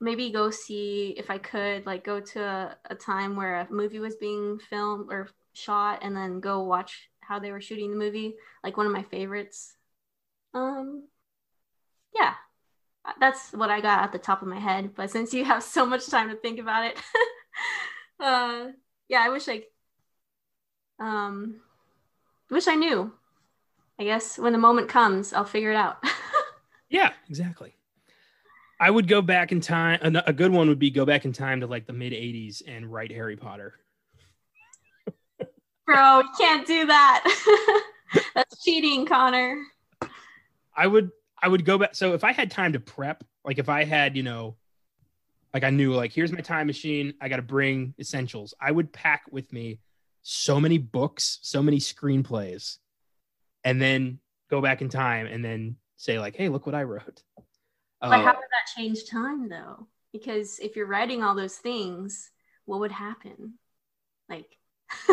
maybe go see if I could like go to a, a time where a movie was being filmed or shot and then go watch how they were shooting the movie like one of my favorites um yeah that's what I got at the top of my head but since you have so much time to think about it uh yeah I wish I um wish I knew I guess when the moment comes I'll figure it out Yeah, exactly. I would go back in time. A, a good one would be go back in time to like the mid 80s and write Harry Potter. Bro, you can't do that. That's cheating, Connor. I would I would go back. So if I had time to prep, like if I had, you know, like I knew like here's my time machine, I got to bring essentials. I would pack with me so many books, so many screenplays and then go back in time and then say like, "Hey, look what I wrote." But Uh, how would that change time though? Because if you're writing all those things, what would happen? Like,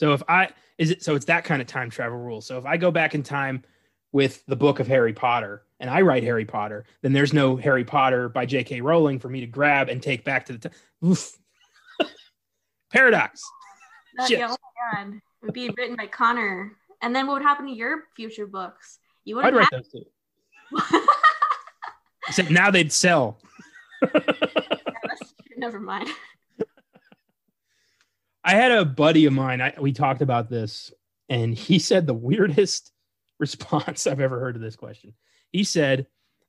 So if I is it so it's that kind of time travel rule. So if I go back in time with the book of Harry Potter and I write Harry Potter, then there's no Harry Potter by J.K. Rowling for me to grab and take back to the time. Paradox. yeah, oh my god, it would be written by Connor. And then what would happen to your future books? You I'd wouldn't write those too. Except now they'd sell. Never mind. I had a buddy of mine. I, we talked about this, and he said the weirdest response I've ever heard to this question. He said,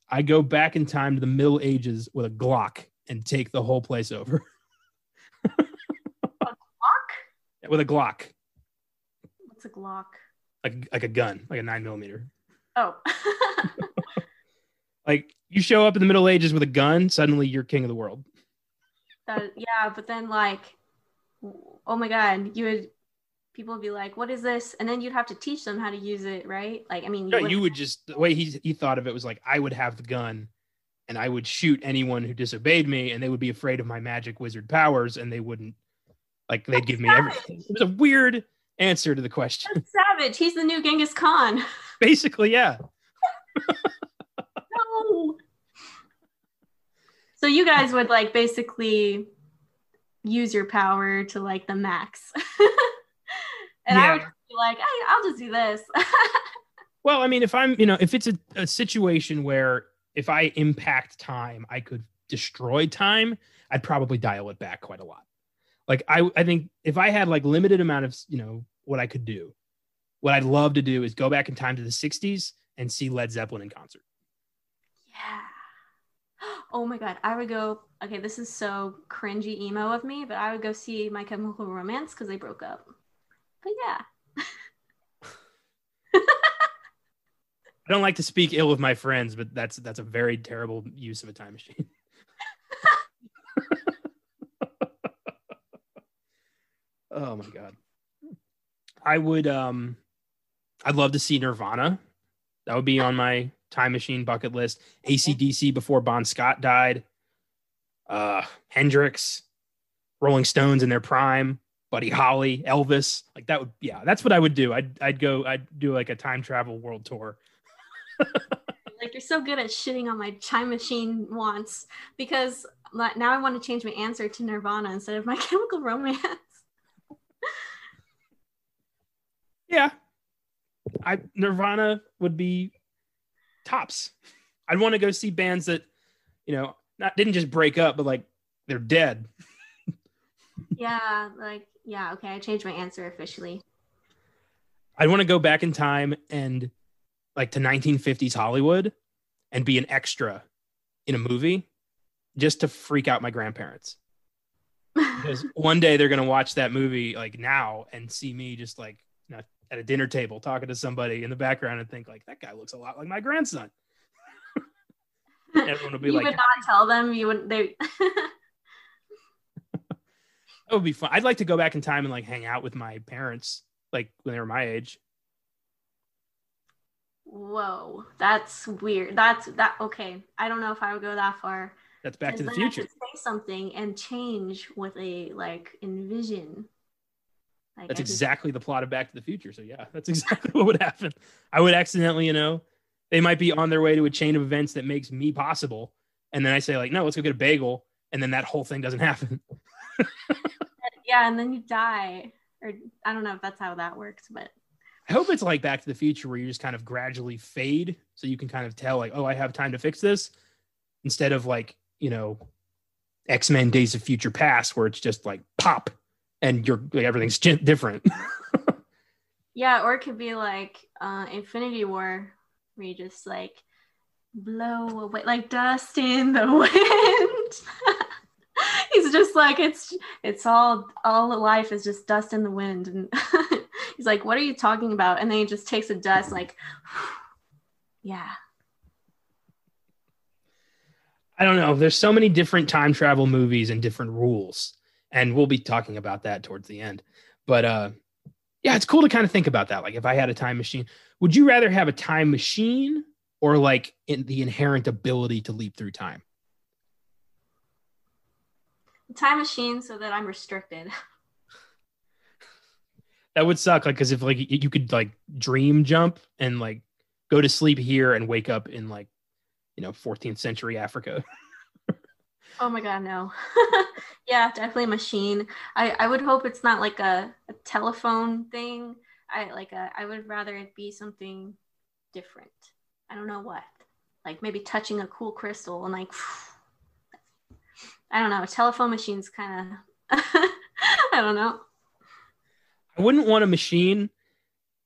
"I go back in time to the Middle Ages with a Glock and take the whole place over Glock? with a Glock, What's a Glock? like like a gun, like a nine millimeter. Oh. Like you show up in the Middle Ages with a gun, suddenly you're king of the world. that, yeah, but then like, oh my god, you would people would be like, "What is this?" And then you'd have to teach them how to use it, right? Like, I mean, No, wouldn't- you would just the way he he thought of it was like I would have the gun, and I would shoot anyone who disobeyed me, and they would be afraid of my magic wizard powers, and they wouldn't like they'd give me everything. It was a weird answer to the question. That's savage. He's the new Genghis Khan. Basically, yeah. no. So you guys would like basically use your power to like the max. and I would be like, I, I'll just do this. Well, I mean, if I'm, you know, if it's a, a situation where if I impact time, I could destroy time, I'd probably dial it back quite a lot. Like I, I think if I had like limited amount of, you know, what I could do, what I'd love to do is go back in time to the 60s and see Led Zeppelin in concert. yeah. Oh my god, I would go. Okay, this is so cringy emo of me, but I would go see My Chemical Romance because they broke up. But yeah, I don't like to speak ill of my friends, but that's that's a very terrible use of a time machine. oh my god. I would um I'd love to see Nirvana. That would be on my time machine bucket list. ACDC before Bon Scott died. Uh Hendrix, Rolling Stones in their prime, Buddy Holly, Elvis. Like that would yeah, that's what I would do. I'd I'd go I'd do like a time travel world tour. like you're so good at shitting on my time machine wants because now I want to change my answer to Nirvana instead of My Chemical Romance. Yeah. I Nirvana would be tops. I'd want to go see bands that, you know, not didn't just break up, but like they're dead. yeah, like yeah, okay, I changed my answer officially. I'd want to go back in time and like to 1950s Hollywood and be an extra in a movie just to freak out my grandparents. Because one day they're gonna watch that movie like now and see me just like at a dinner table talking to somebody in the background and think like that guy looks a lot like my grandson. Everyone will be you like, "You would not tell them. You wouldn't. They. That would be fun. I'd like to go back in time and like hang out with my parents, like when they were my age. Whoa, that's weird. That's that. Okay, I don't know if I would go that far. That's Back to the Future. say something and change what they like envision. Like, That's exactly the plot of Back to the Future. So yeah, that's exactly what would happen. I would accidentally, you know, they might be on their way to a chain of events that makes me possible, and then I say like, no, let's go get a bagel, and then that whole thing doesn't happen. Yeah, and then you die, or I don't know if that's how that works, but I hope it's like Back to the Future where you just kind of gradually fade, so you can kind of tell like, oh, I have time to fix this, instead of like, you know, X Men Days of Future Past where it's just like pop, and you're like, everything's different. yeah, or it could be like uh, Infinity War, where you just like blow away like dust in the wind. He's just like it's it's all all life is just dust in the wind, and he's like, "What are you talking about?" And then he just takes a dust like, yeah. I don't know. There's so many different time travel movies and different rules, and we'll be talking about that towards the end. But uh, yeah, it's cool to kind of think about that. Like if I had a time machine, would you rather have a time machine or like in the inherent ability to leap through time? Time machine so that I'm restricted. That would suck. Like, cause if like you could like dream jump and like go to sleep here and wake up in like, you know, 14th century Africa. Oh my god, no. yeah, definitely a machine. I, I would hope it's not like a, a telephone thing. I like a, I would rather it be something different. I don't know what. Like maybe touching a cool crystal and like I don't know. A telephone machines kind of I don't know. I wouldn't want a machine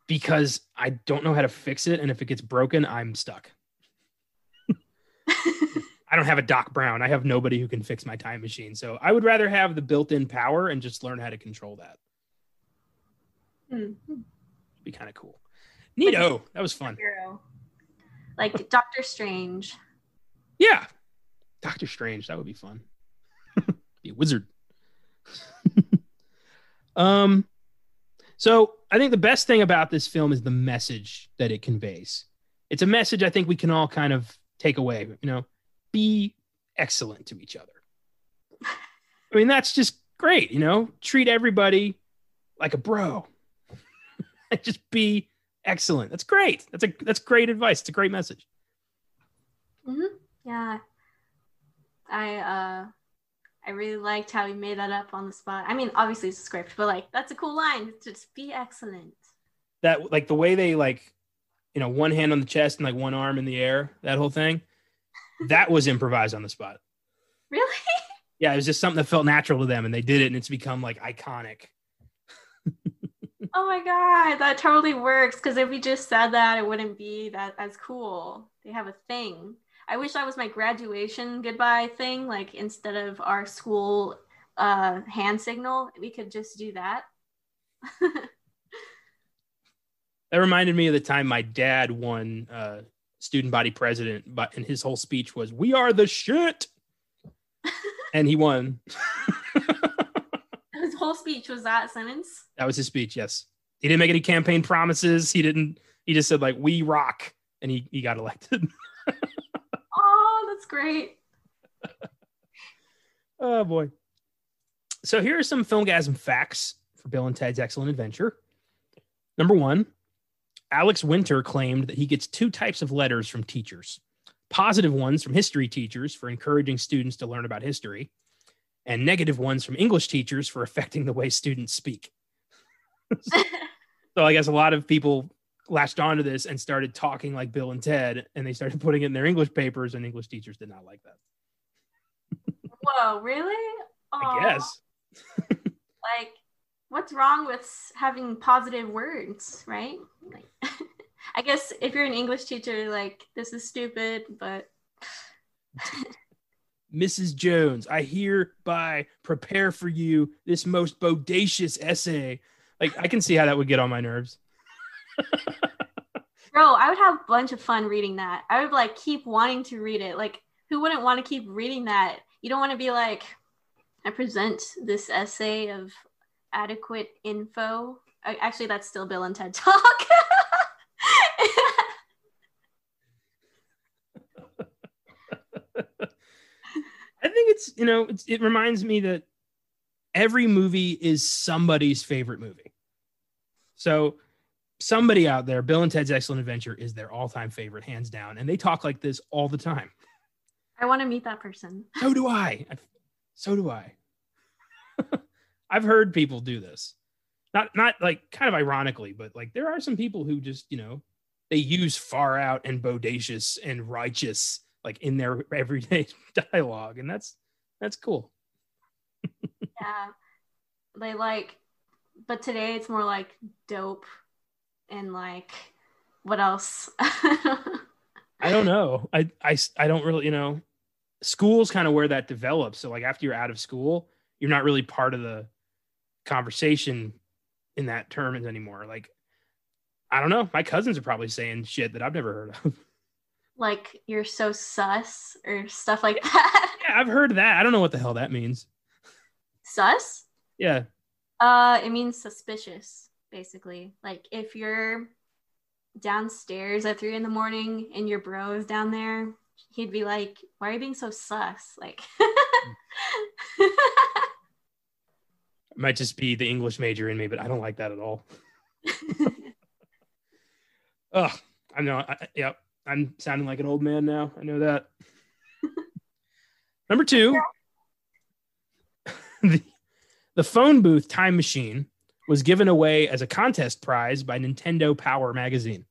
because I don't know how to fix it and if it gets broken, I'm stuck. I don't have a Doc Brown. I have nobody who can fix my time machine. So I would rather have the built-in power and just learn how to control that. Mm-hmm. Be kind of cool. Neato. That was fun. Like Doctor Strange. Yeah. Doctor Strange. That would be fun. be a wizard. um so I think the best thing about this film is the message that it conveys. It's a message I think we can all kind of take away. You know, be excellent to each other. I mean, that's just great, you know, treat everybody like a bro. just be excellent. That's great. That's a that's great advice. It's a great message. Mm-hmm. Yeah. I uh I really liked how he made that up on the spot. I mean, obviously it's a script, but like that's a cool line. Just be excellent. That like the way they like, you know, one hand on the chest and like one arm in the air, that whole thing that was improvised on the spot. Really? Yeah, it was just something that felt natural to them, and they did it, and it's become like iconic. oh my god, that totally works. Because if we just said that, it wouldn't be that as cool. They have a thing. I wish that was my graduation goodbye thing. Like instead of our school uh, hand signal, we could just do that. that reminded me of the time my dad won uh, student body president, but and his whole speech was, "We are the shit," and he won. his whole speech was that sentence. That was his speech. Yes, he didn't make any campaign promises. He didn't. He just said like, "We rock," and he he got elected. oh, that's great. oh boy. So here are some Filmgazm facts for Bill and Ted's Excellent Adventure. Number one, Alex Winter claimed that he gets two types of letters from teachers positive ones from history teachers for encouraging students to learn about history, and negative ones from English teachers for affecting the way students speak. so I guess a lot of people latched onto this and started talking like Bill and Ted, and they started putting it in their English papers, and English teachers did not like that. Whoa, really? Aww. I guess. like what's wrong with having positive words, right? Like, I guess if you're an English teacher, like this is stupid, but Mrs. Jones, I hereby prepare for you this most bodacious essay. Like I can see how that would get on my nerves. Bro, I would have a bunch of fun reading that. I would like keep wanting to read it. Like who wouldn't want to keep reading that? You don't want to be like I present this essay of adequate info. Actually, that's still Bill and Ted Talk. I think it's you know it's, it reminds me that every movie is somebody's favorite movie. So somebody out there, Bill and Ted's Excellent Adventure is their all-time favorite, hands down, and they talk like this all the time. I want to meet that person. So do I. So do I. I've heard people do this. Not not like kind of ironically, but like there are some people who just, you know, they use far out and bodacious and righteous like in their everyday dialogue and that's that's cool. yeah. They like but today it's more like dope and like what else? I don't know. I, I, I don't really, you know, school's kind of where that develops. So like after you're out of school, you're not really part of the conversation in that terms anymore. Like, I don't know. My cousins are probably saying shit that I've never heard of. Like you're so sus or stuff like that. Yeah, I've heard that. I don't know what the hell that means. Sus? Yeah. Uh, it means suspicious, basically. Like if you're downstairs at three in the morning and your bro is down there, he'd be like, Why are you being so sus? Like might just be the English major in me, but I don't like that at all. Ugh, I know. I, yep, I'm sounding like an old man now. I know that. Number two, the, the phone booth time machine was given away as a contest prize by Nintendo Power magazine,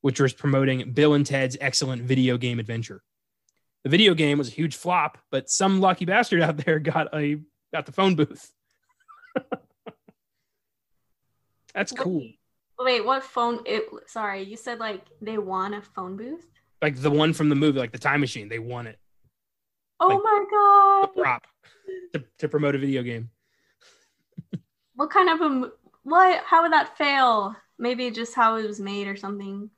which was promoting Bill and Ted's excellent video game adventure. The video game was a huge flop, but some lucky bastard out there got a got the phone booth. That's cool. Wait, what phone? It, sorry, you said like they won a phone booth. Like the one from the movie, like the time machine, they won it. Oh Like, my god! Prop to, to promote a video game. What kind of a what? How would that fail? Maybe just how it was made or something.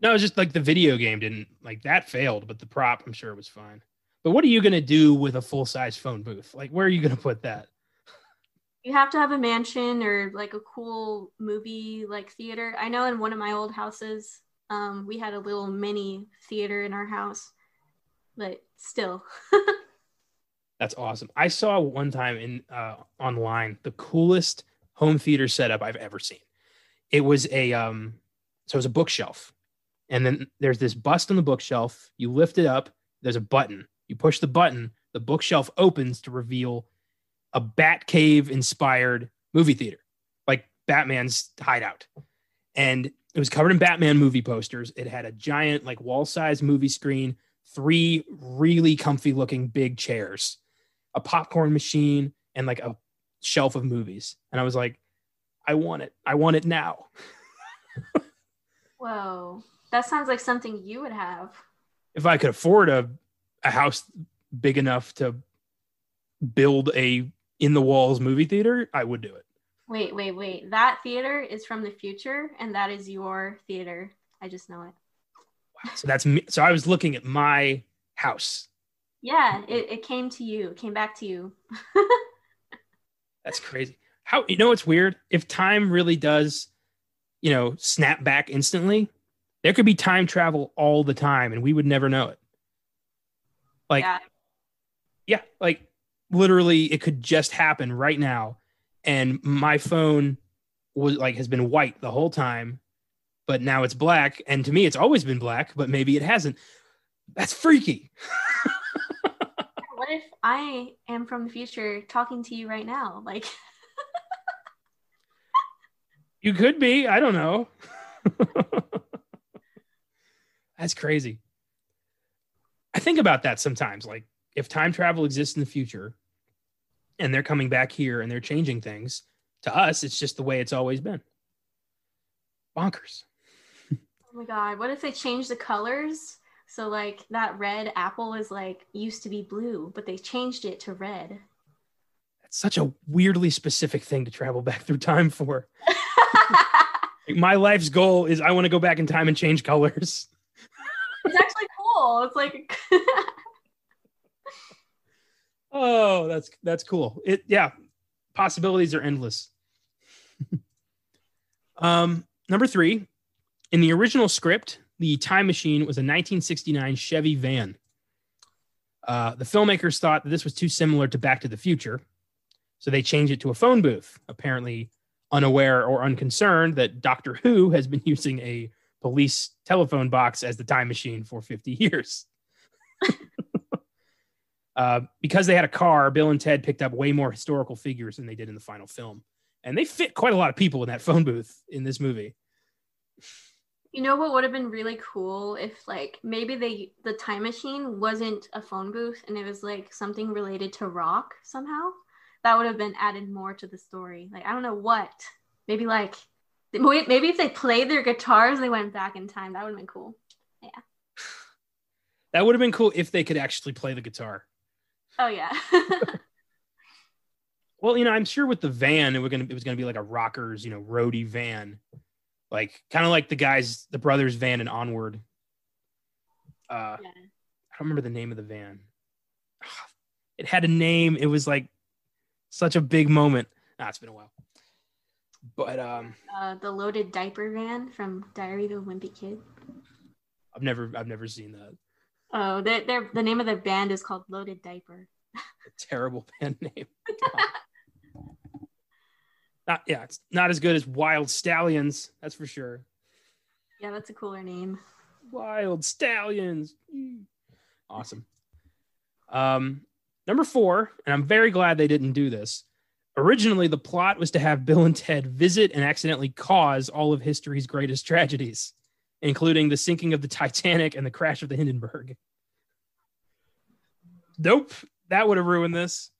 No, it's just like the video game didn't like that failed, but the prop, I'm sure it was fine. But what are you gonna do with a full size phone booth? Like, where are you gonna put that? You have to have a mansion or like a cool movie like theater. I know in one of my old houses, um, we had a little mini theater in our house, but still. That's awesome. I saw one time in uh, online the coolest home theater setup I've ever seen. It was a um, so it was a bookshelf, and then there's this bust on the bookshelf. You lift it up. There's a button. You push the button. The bookshelf opens to reveal a Batcave inspired movie theater, like Batman's hideout, and it was covered in Batman movie posters. It had a giant like wall sized movie screen, three really comfy looking big chairs a popcorn machine and like a shelf of movies. And I was like, I want it. I want it now. Whoa, that sounds like something you would have. If I could afford a, a house big enough to build a in the walls movie theater, I would do it. Wait, wait, wait. That theater is from the future, and that is your theater. I just know it. Wow. So that's me. So I was looking at my house. Yeah, it, it came to you, it came back to you. That's crazy. How you know it's weird? If time really does, you know, snap back instantly, there could be time travel all the time and we would never know it. Like yeah. yeah, like literally it could just happen right now. And my phone was like has been white the whole time, but now it's black. And to me, it's always been black, but maybe it hasn't. That's freaky. What if I am from the future talking to you right now? Like, You could be. I don't know. That's crazy. I think about that sometimes. Like, if time travel exists in the future and they're coming back here and they're changing things, to us, it's just the way it's always been. Bonkers. oh my god, what if they change the colors? So like that red apple is like used to be blue, but they changed it to red. That's such a weirdly specific thing to travel back through time for. Like, my life's goal is I want to go back in time and change colors. it's actually cool. It's like Oh, that's that's cool. It yeah, possibilities are endless. um, number three, in the original script, the time machine was a 1969 Chevy van. Uh, the filmmakers thought that this was too similar to Back to the Future, so they changed it to a phone booth. Apparently, unaware or unconcerned that Doctor Who has been using a police telephone box as the time machine for 50 years. Uh, because they had a car, Bill and Ted picked up way more historical figures than they did in the final film. And they fit quite a lot of people in that phone booth in this movie. You know what would have been really cool if like maybe they the time machine wasn't a phone booth and it was like something related to rock somehow. That would have been added more to the story. Like I don't know what. Maybe like maybe if they played their guitars they went back in time. That would have been cool. Yeah. That would have been cool if they could actually play the guitar. Oh yeah. Well, you know, I'm sure with the van, it was gonna it was gonna be like a rockers, you know, roadie van, like kind of like the guys, the brothers' van and Onward. Uh, yeah. I don't remember the name of the van. It had a name. It was like such a big moment. Ah, it's been a while. But um, uh, the loaded diaper van from Diary of a Wimpy Kid. I've never I've never seen that. Oh, they they're, the name of the band is called Loaded Diaper. A terrible band name. not yeah, it's not as good as Wild Stallions, that's for sure. Yeah, that's a cooler name. Wild Stallions. Awesome. Um, number four, and I'm very glad they didn't do this. Originally, the plot was to have Bill and Ted visit and accidentally cause all of history's greatest tragedies, including the sinking of the Titanic and the crash of the Hindenburg. Nope, that would have ruined this.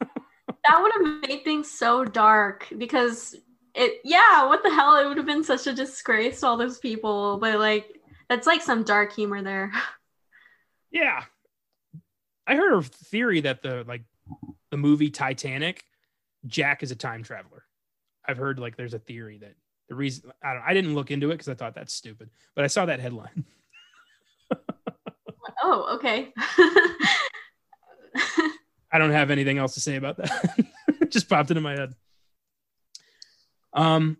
that would have made things so dark because it, yeah, what the hell? It would have been such a disgrace to all those people, but like, that's like some dark humor there. Yeah. I heard a theory that the like the movie Titanic, Jack is a time traveler. I've heard like there's a theory that the reason I don't I didn't look into it because I thought that's stupid, but I saw that headline. oh, okay. I don't have anything else to say about that. Just popped into my head. Um,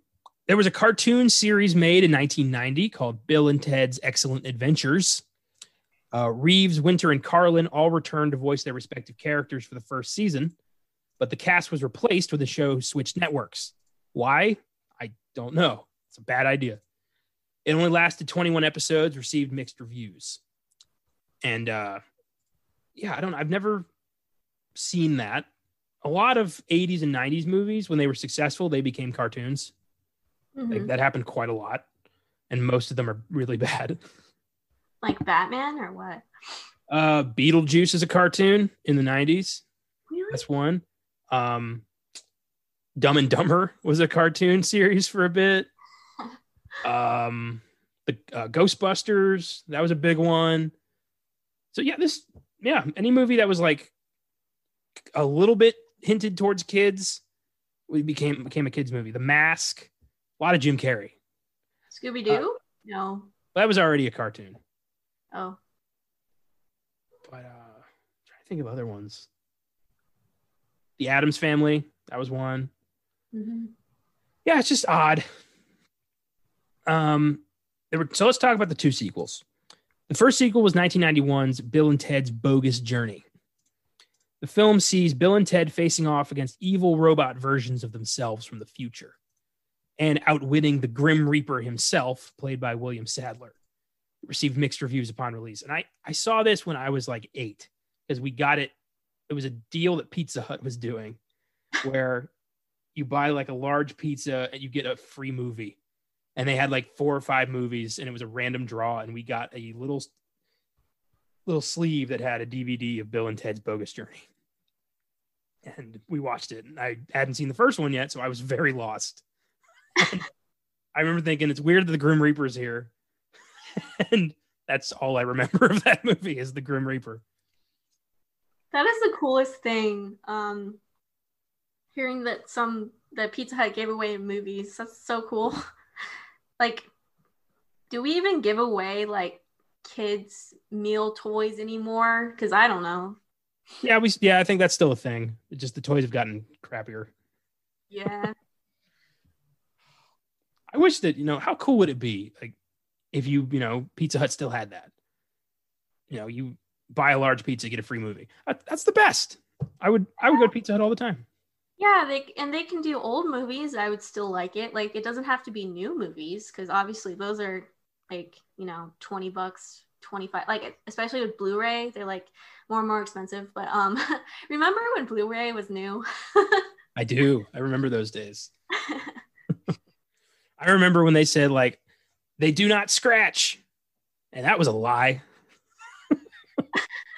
there was a cartoon series made in 1990 called Bill and Ted's Excellent Adventures. Uh, Reeves, Winter, and Carlin all returned to voice their respective characters for the first season, but the cast was replaced when the show switched networks. Why? Don't know. It's a bad idea. It only lasted 21 episodes, received mixed reviews. And uh, yeah, I don't I've never seen that. A lot of 80s and 90s movies, when they were successful, they became cartoons. Mhm. Like that happened quite a lot. And most of them are really bad. like Batman or what? Uh, Beetlejuice is a cartoon in the 90s. Really? That's one. Um, Dumb and Dumber was a cartoon series for a bit. Um, the uh, Ghostbusters that was a big one. So yeah, this yeah, any movie that was like a little bit hinted towards kids, we became became a kids movie. The Mask, a lot of Jim Carrey. Scooby Doo? no. That was already a cartoon. Oh. But uh, I'm trying to think of other ones. The Addams Family, that was one. Hmm yeah, it's just odd. Um, were, so let's talk about the two sequels. The first sequel was 1991's Bill and Ted's Bogus Journey. The film sees Bill and Ted facing off against evil robot versions of themselves from the future and outwitting the Grim Reaper himself, played by William Sadler. It received mixed reviews upon release. And I, I saw this when I was like eight because we got it. It was a deal that Pizza Hut was doing where you buy like a large pizza and you get a free movie. And they had like four or five movies and it was a random draw. And we got a little little sleeve that had a DVD of Bill and Ted's Bogus Journey. And we watched it. And I hadn't seen the first one yet, so I was very lost. I remember thinking it's weird that the Grim Reaper's here. and that's all I remember of that movie is the Grim Reaper. That is the coolest thing. Um, hearing that some that Pizza Hut gave away movies. That's so cool. like, do we even give away like kids meal toys anymore? Because I don't know. Yeah, we yeah, I think that's still a thing. It's just the toys have gotten crappier. Yeah. I wish that, you know, how cool would it be like if you, you know, Pizza Hut still had that. You know, you buy a large pizza, get a free movie. That- That's the best. I would I would go to Pizza Hut all the time. Yeah, they and they can do old movies. I would still like it. Like it doesn't have to be new movies because obviously those are like you know twenty bucks, twenty five. Like especially with Blu-ray, they're like more and more expensive. But um, remember when Blu-ray was new? I do. I remember those days. I remember when they said like they do not scratch. And that was a lie.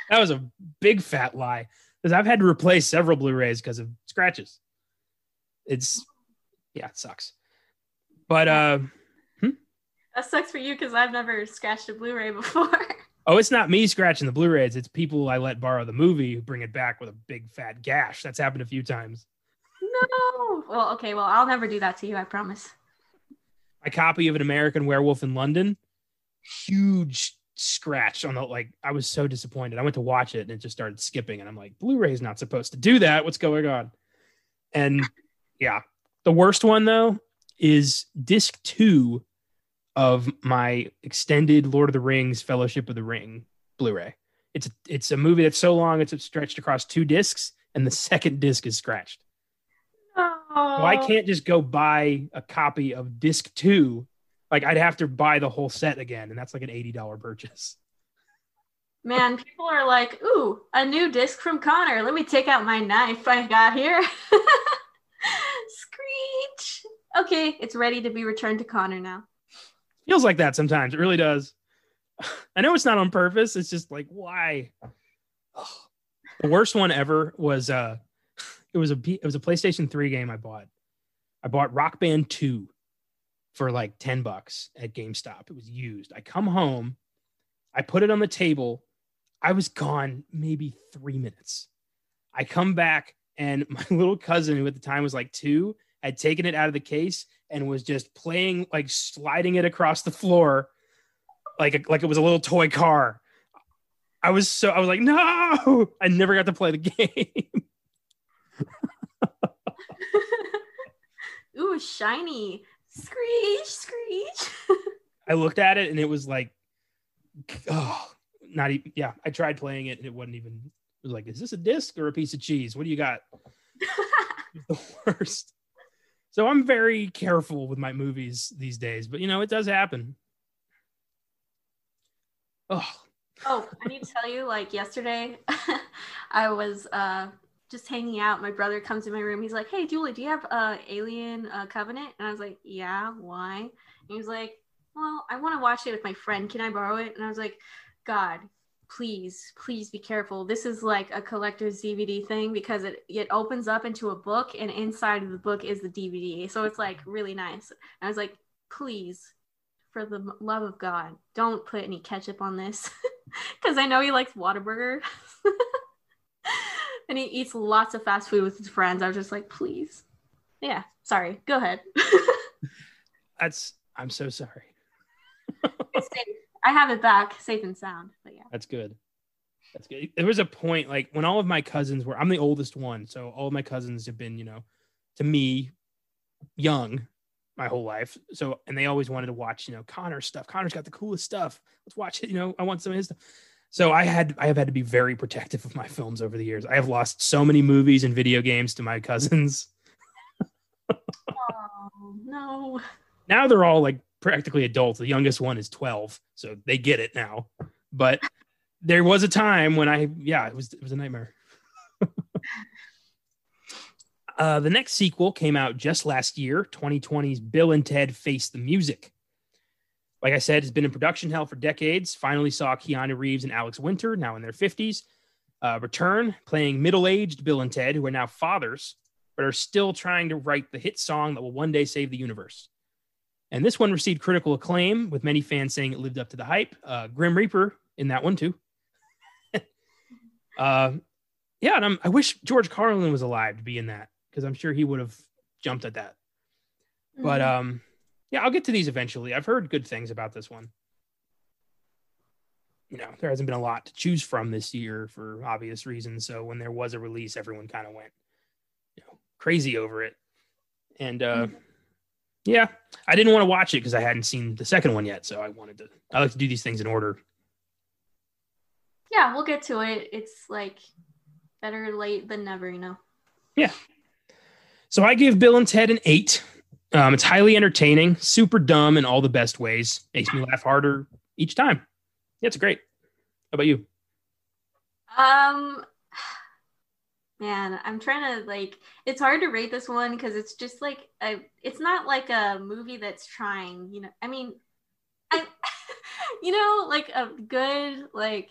that was a big fat lie. Because I've had to replace several Blu-rays because of scratches. It's yeah, it sucks. But uh that sucks for you because I've never scratched a Blu-ray before. oh, it's not me scratching the Blu-rays. It's people I let borrow the movie who bring it back with a big fat gash. That's happened a few times. no. Well, okay. Well, I'll never do that to you. I promise. my copy of an American Werewolf in London, huge scratch on the like. I was so disappointed. I went to watch it and it just started skipping, and I'm like, Blu-ray's not supposed to do that. What's going on? And yeah, the worst one though is disc two of my extended Lord of the Rings Fellowship of the Ring Blu-ray. It's it's a movie that's so long it's stretched across two discs, and the second disc is scratched. Oh. Well, I can't just go buy a copy of disc two. Like I'd have to buy the whole set again, and that's like an eighty dollar purchase. Man, people are like, ooh, a new disc from Connor. Let me take out my knife I got here. Screech. Okay, it's ready to be returned to Connor now. Feels like that sometimes. It really does. I know it's not on purpose. It's just like why. The worst one ever was uh, it was a it was a PlayStation Three game I bought. I bought Rock Band Two for like ten bucks at GameStop. It was used. I come home, I put it on the table. I was gone maybe three minutes. I come back and my little cousin, who at the time was like two, had taken it out of the case and was just playing, like sliding it across the floor, like like it was a little toy car. I was so I was like, no, I never got to play the game. ooh, shiny. Screech, screech. I looked at it and it was like, oh, not even. Yeah, I tried playing it and it wasn't even. It was like, is this a disc or a piece of cheese? What do you got? The worst. So I'm very careful with my movies these days, but you know, it does happen. Oh, oh, I need to tell you, like yesterday, I was uh just hanging out. My brother comes in my room. He's like, "Hey, Julie, do you have uh Alien uh, Covenant?" And I was like, "Yeah, why?" And he was like, "Well, I want to watch it with my friend. Can I borrow it?" And I was like, "God, please, please be careful. This is like a collector's DVD thing because it it opens up into a book, and inside of the book is the DVD. So it's like really nice." And I was like, "Please." For the love of God, don't put any ketchup on this because I know he likes Whataburger. and he eats lots of fast food with his friends. I was just like, please. Yeah, sorry. Go ahead. that's. I'm so sorry. I have it back, safe and sound. But yeah. That's good. That's good. There was a point like when all of my cousins were. I'm the oldest one, so all of my cousins have been, you know, to me, young my whole life. So and they always wanted to watch, you know, Connor's stuff. Connor's got the coolest stuff. Let's watch it. You know, I want some of his stuff. So I had I have had to be very protective of my films over the years. I have lost so many movies and video games to my cousins. Oh no. Now they're all like practically adults. The youngest one is 12, so they get it now. But there was a time when I yeah, it was it was a nightmare. uh, the next sequel came out just last year, 2020's Bill and Ted Face the Music. Like I said, it's been in production hell for decades. Finally saw Keanu Reeves and Alex Winter, now in their 50s, uh, return playing middle aged Bill and Ted, who are now fathers, but are still trying to write the hit song that will one day save the universe. And this one received critical acclaim, with many fans saying it lived up to the hype. Uh, Grim Reaper in that one, too. uh, yeah, and I'm, I wish George Carlin was alive to be in that because I'm sure he would have jumped at that. But Mhm. um, yeah, I'll get to these eventually. I've heard good things about this one. You know, there hasn't been a lot to choose from this year for obvious reasons. So when there was a release, everyone kind of went, you know, crazy over it. And uh, yeah, I didn't want to watch it because I hadn't seen the second one yet. So I wanted to. I like to do these things in order. yeah, we'll get to it. It's like better late than never, you know. Yeah. So I give Bill and Ted an eight. Um, it's highly entertaining, super dumb in all the best ways. Makes me laugh harder each time. Yeah, it's great. How about you? Um man, I'm trying to like it's hard to rate this one because it's just like a it's not like a movie that's trying, you know. I mean, I you know, like a good like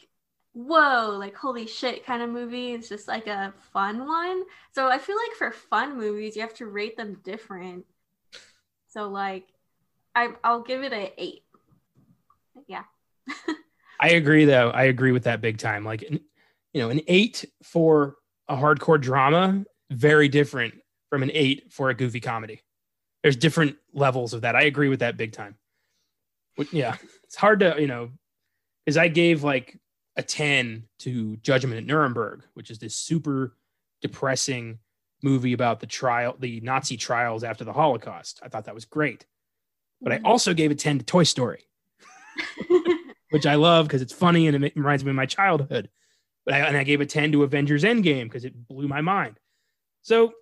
whoa, like holy shit kind of movie. It's just like a fun one. So I feel like for fun movies, you have to rate them different. So like I I'll give it a 8. Yeah. I agree, though. I agree with that big time. Like, you know, an eight for a hardcore drama, very different from an eight for a goofy comedy. There's different levels of that. I agree with that big time. But, yeah, it's hard to, you know, because I gave like a 10 to Judgment at Nuremberg, which is this super depressing movie about the trial, the Nazi trials after the Holocaust. I thought that was great. But I Mhm. also gave a 10 to Toy Story, which I love because it's funny and it reminds me of my childhood. But I, and I gave a 10 to Avengers Endgame because it blew my mind. So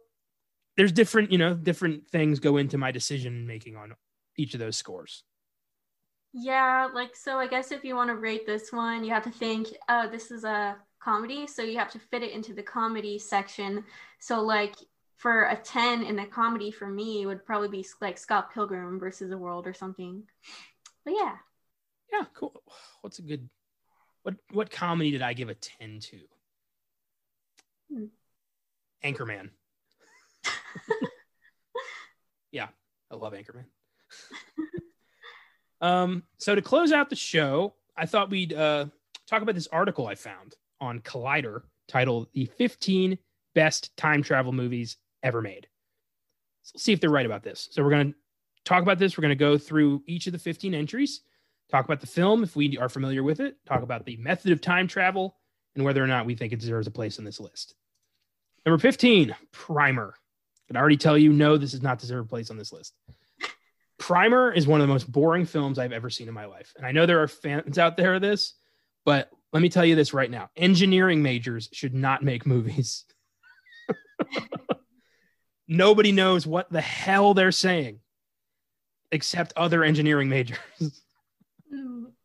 there's different, you know, different things go into my decision making on each of those scores. Yeah, like so I guess if you want to rate this one, you have to think, oh, this is a comedy, so you have to fit it into the comedy section. So like for a 10 in the comedy for me would probably be like Scott Pilgrim versus the World or something. But yeah. Yeah, cool. What's a good what what comedy did I give a 10 to? Hmm. Anchorman. yeah, I love Anchorman. um, so to close out the show, I thought we'd uh, talk about this article I found on Collider titled "The 15 Best Time Travel Movies Ever Made." So let's see if they're right about this. So we're gonna talk about this. We're gonna go through each of the 15 entries talk about the film if we are familiar with it, talk about the method of time travel, and whether or not we think it deserves a place on this list. Number 15, Primer. I can already tell you, no, this does not deserve a place on this list. Primer is one of the most boring films I've ever seen in my life. And I know there are fans out there of this, but let me tell you this right now engineering majors should not make movies. Nobody knows what the hell they're saying except other engineering majors.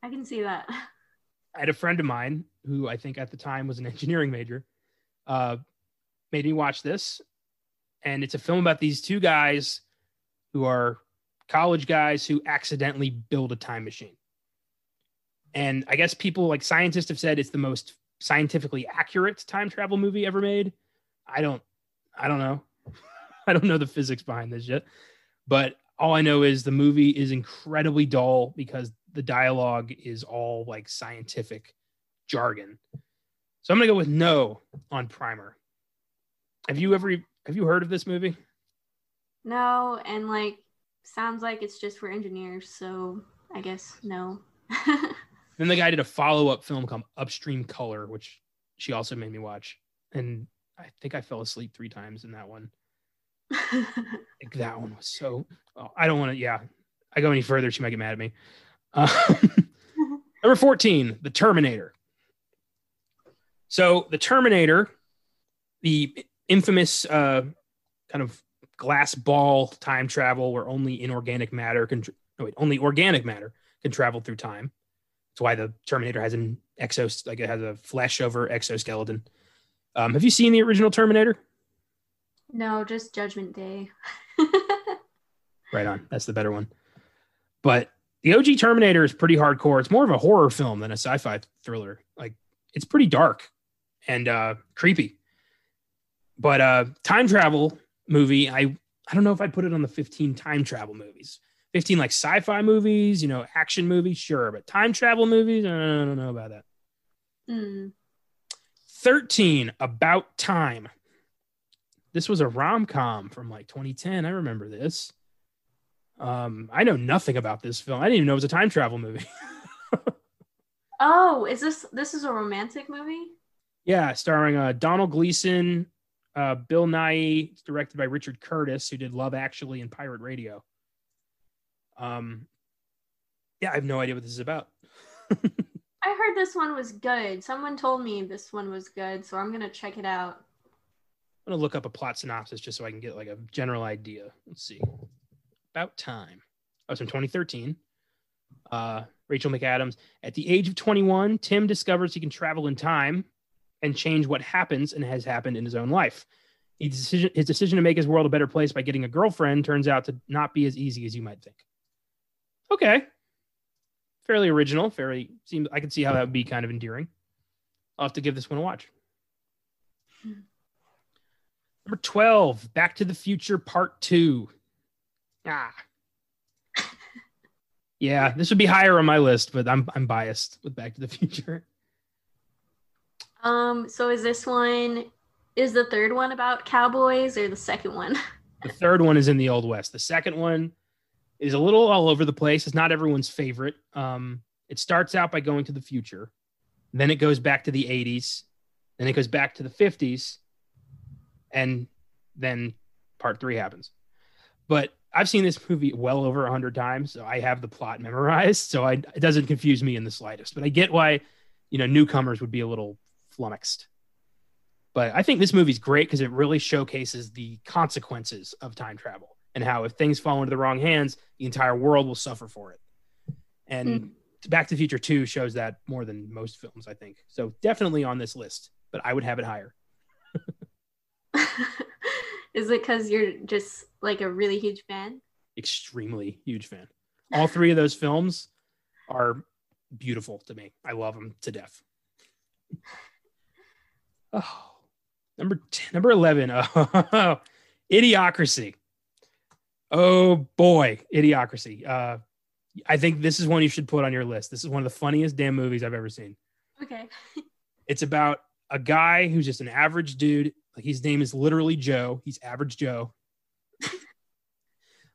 I can see that. I had a friend of mine who I think at the time was an engineering major, uh, made me watch this. And it's a film about these two guys who are college guys who accidentally build a time machine. And I guess people like scientists have said it's the most scientifically accurate time travel movie ever made. I don't, I don't know. I don't know the physics behind this yet. But all I know is the movie is incredibly dull because the dialogue is all like scientific jargon. So I'm gonna go with no on Primer. Have you ever have you heard of this movie? No, and like sounds like it's just for engineers, so I guess no. Then the guy did a follow up film called Upstream Color, which she also made me watch, and I think I fell asleep three times in that one. Like, that one was so. Oh, I don't want to. Yeah, I go any further, she might get mad at me. Um, number fourteen, The Terminator. So the Terminator, the infamous uh, kind of glass ball time travel, where only inorganic matter can. No, wait, only organic matter can travel through time. That's why the Terminator has an exos, like it has a flesh over exoskeleton. Um, have you seen the original Terminator? no, just Judgment Day. Right on. That's the better one. But the OG Terminator is pretty hardcore. It's more of a horror film than a sci-fi thriller. Like it's pretty dark and uh creepy. But uh time travel movie, I I don't know if I'd put it on the 15 time travel movies. 15 like sci-fi movies, you know, action movies, sure, but time travel movies, I don't know about that. Mm. 13 about time. This was a rom-com from like 2010. I remember this. Um, I know nothing about this film. I didn't even know it was a time travel movie. Oh, is this this is a romantic movie? yeah, starring uh, Donald Gleeson, uh, Bill Nighy. It's directed by Richard Curtis, who did Love Actually and Pirate Radio. Um, yeah, I have no idea what this is about. I heard this one was good. Someone told me this one was good, so I'm gonna check it out. I'm gonna look up a plot synopsis just so I can get like a general idea. Let's see. About time. Oh, it's from 2013. Uh, Rachel McAdams. At the age of 21, Tim discovers he can travel in time and change what happens and has happened in his own life. His decision, his decision to make his world a better place by getting a girlfriend turns out to not be as easy as you might think. Okay. Fairly original. Fairly seems I can see how that would be kind of endearing. I'll have to give this one a watch. Number 12, Back to the Future Part 2. Ah. yeah, this would be higher on my list, but I'm I'm biased with Back to the Future. Um, so is this one is the third one about cowboys or the second one? The third one is in the Old West. The second one is a little all over the place. It's not everyone's favorite. Um, it starts out by going to the future, then it goes back to the 80s, then it goes back to the 50s, and then part three happens. But I've seen this movie well over a hundred times, so I have the plot memorized. So I, it doesn't confuse me in the slightest. But I get why, you know, newcomers would be a little flummoxed. But I think this movie's great because it really showcases the consequences of time travel and how if things fall into the wrong hands, the entire world will suffer for it. And mm. Back to the Future 2 shows that more than most films, I think. So definitely on this list, but I would have it higher. Is it because you're just like a really huge fan? Extremely huge fan. All three of those films are beautiful to me. I love them to death. Oh, number 10, number 11. Oh, Idiocracy. Oh boy, Idiocracy. Uh, I think this is one you should put on your list. This is one of the funniest damn movies I've ever seen. Okay. it's about a guy who's just an average dude. Like his name is literally Joe. He's average Joe.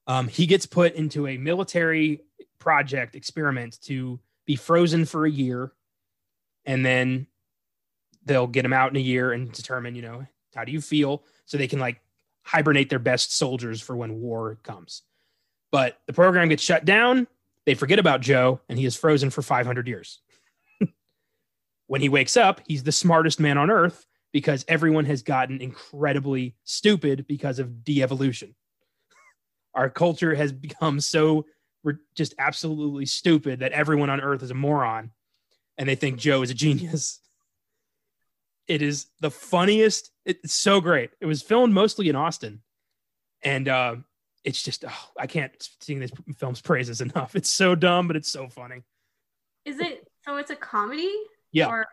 um, he gets put into a military project experiment to be frozen for a year, and then they'll get him out in a year and determine, you know, how do you feel, so they can like hibernate their best soldiers for when war comes. But the program gets shut down. They forget about Joe, and he is frozen for 500 years. when he wakes up, he's the smartest man on earth because everyone has gotten incredibly stupid because of de-evolution. Our culture has become so just absolutely stupid that everyone on earth is a moron and they think Joe is a genius. It is the funniest. It's so great. It was filmed mostly in Austin. And uh, it's just, oh, I can't sing this film's praises enough. It's so dumb, but it's so funny. Is it so it's a comedy? Yeah. Or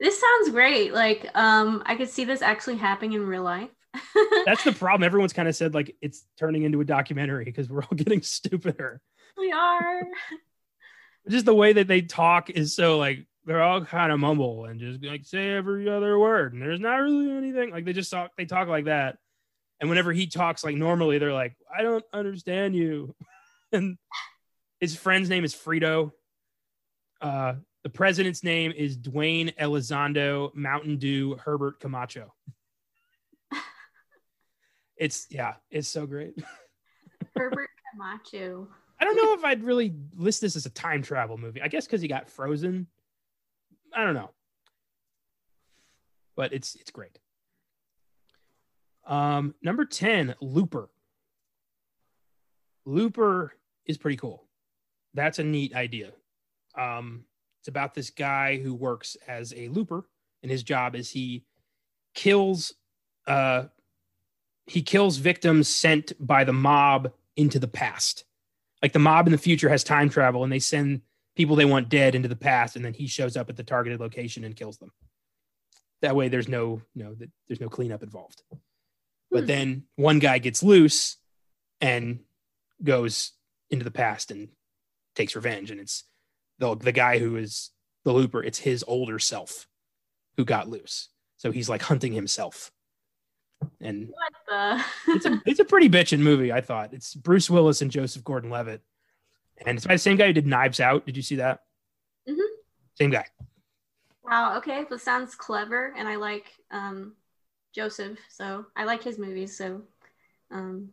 this sounds great. Like, um, I could see this actually happening in real life. That's the problem. Everyone's kind of said like it's turning into a documentary because we're all getting stupider. We are. Just the way that they talk is so like they're all kind of mumble and just like say every other word, and there's not really anything like they just talk. They talk like that, and whenever he talks like normally, they're like, "I don't understand you," and his friend's name is Frito. Uh, the president's name is Dwayne Elizondo Mountain Dew Herbert Camacho. it's yeah, it's so great. Herbert Camacho. I don't know if I'd really list this as a time travel movie. I guess because he got frozen. I don't know, but it's it's great. Um, number ten, Looper. Looper is pretty cool. That's a neat idea. Um, it's about this guy who works as a looper, and his job is he kills uh he kills victims sent by the mob into the past. Like the mob in the future has time travel and they send people they want dead into the past and then he shows up at the targeted location and kills them. That way there's no no there's no cleanup involved. But hmm. then one guy gets loose and goes into the past and takes revenge and it's the the guy who is the looper, it's his older self who got loose. So he's like hunting himself. And what the? it's a it's a pretty bitchin' movie. I thought it's Bruce Willis and Joseph Gordon-Levitt, and it's by the same guy who did Knives Out. Did you see that? Mm-hmm. Same guy. Wow. Okay, that sounds clever, and I like um, Joseph, so I like his movies. So um,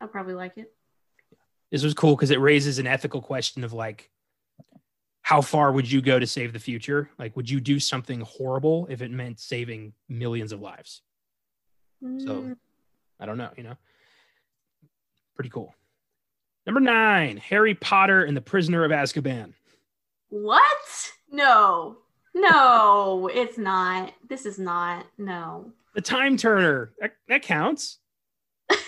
I'll probably like it. This was cool because it raises an ethical question of like how far would you go to save the future? Like, would you do something horrible if it meant saving millions of lives? Mm. So, I don't know, you know, pretty cool. Number nine, Harry Potter and the Prisoner of Azkaban. What? No, no, it's not. This is not. No. The Time Turner. That, that counts.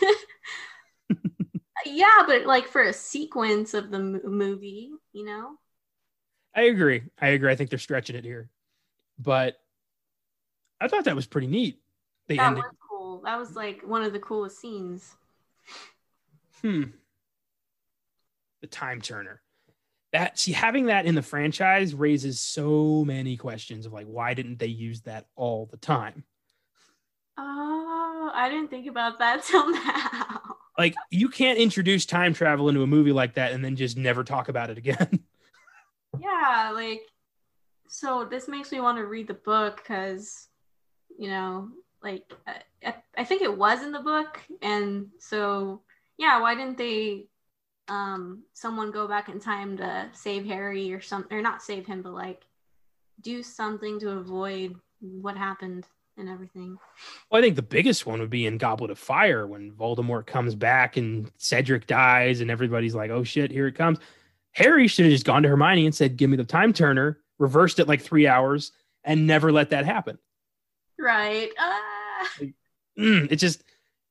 yeah, but like for a sequence of the movie, you know? I agree. I agree. I think they're stretching it here, but I thought that was pretty neat. They that ended. was cool. That was like one of the coolest scenes. Hmm. The time turner. That see having that in the franchise raises so many questions of like why didn't they use that all the time? Oh, I didn't think about that till now. Like you can't introduce time travel into a movie like that and then just never talk about it again. yeah, like so this makes me want to read the book because you know, like I, I think it was in the book, and so yeah, why didn't they um someone go back in time to save Harry or something or not save him but like do something to avoid what happened and everything. Well, I think the biggest one would be in Goblet of Fire when Voldemort comes back and Cedric dies and everybody's like, "Oh shit, here it comes." Harry should have just gone to Hermione and said, "Give me the time turner," reversed it like 3 hours and never let that happen. Right. Uh... Mm, it just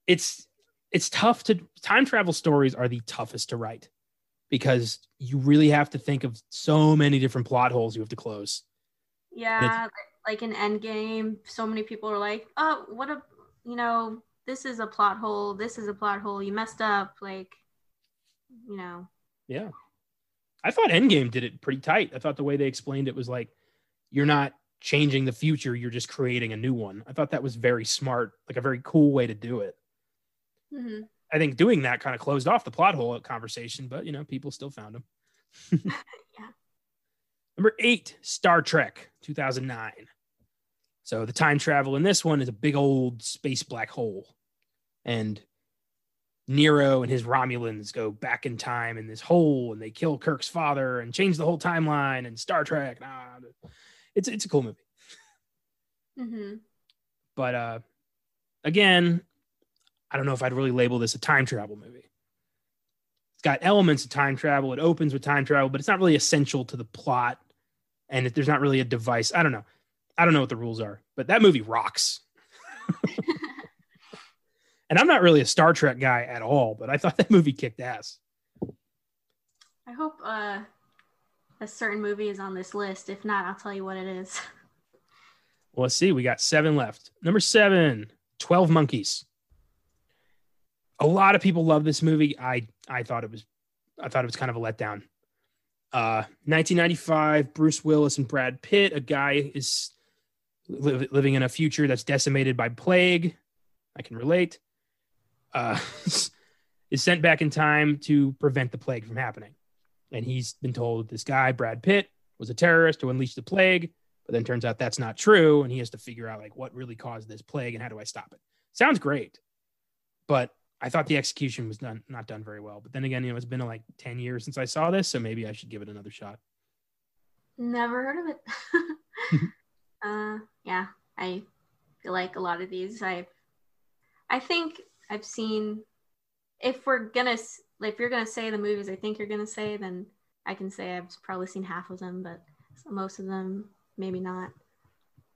it's it's tough to time travel stories are the toughest to write because you really have to think of so many different plot holes you have to close. Yeah, like in Endgame, so many people are like, "Oh, what a, you know, this is a plot hole. This is a plot hole. You messed up." Like, you know. Yeah, I thought Endgame did it pretty tight. I thought the way they explained it was like, you're not changing the future; you're just creating a new one. I thought that was very smart, like a very cool way to do it. Mm-hmm. I think doing that kind of closed off the plot hole conversation, but you know, people still found them. yeah. Number eight, Star Trek 2009. So the time travel in this one is a big old space black hole. And Nero and his Romulans go back in time in this hole and they kill Kirk's father and change the whole timeline and Star Trek. Nah, it's it's a cool movie. Mm-hmm. But uh, again, I don't know if I'd really label this a time travel movie. It's got elements of time travel. It opens with time travel, but it's not really essential to the plot and there's not really a device. I don't know. I don't know what the rules are, but that movie rocks. and I'm not really a Star Trek guy at all, but I thought that movie kicked ass. I hope uh, a certain movie is on this list. If not, I'll tell you what it is. Well, let's see. We got seven left. Number seven, 12 Monkeys. A lot of people love this movie. I I thought it was I thought it was kind of a letdown. 1995, uh, Bruce Willis and Brad Pitt. A guy is li- living in a future that's decimated by plague. I can relate. Uh, is sent back in time to prevent the plague from happening. And he's been told this guy, Brad Pitt, was a terrorist to unleash the plague. But then turns out that's not true. And he has to figure out like what really caused this plague and how do I stop it. Sounds great. But I thought the execution was done not done very well. But then again, you know, it's been like 10 years since I saw this, so maybe I should give it another shot. Never heard of it. uh yeah, I feel like a lot of these I I think I've seen if we're gonna if you're gonna say the movies I think you're gonna say, then I can say I've probably seen half of them, but most of them maybe not.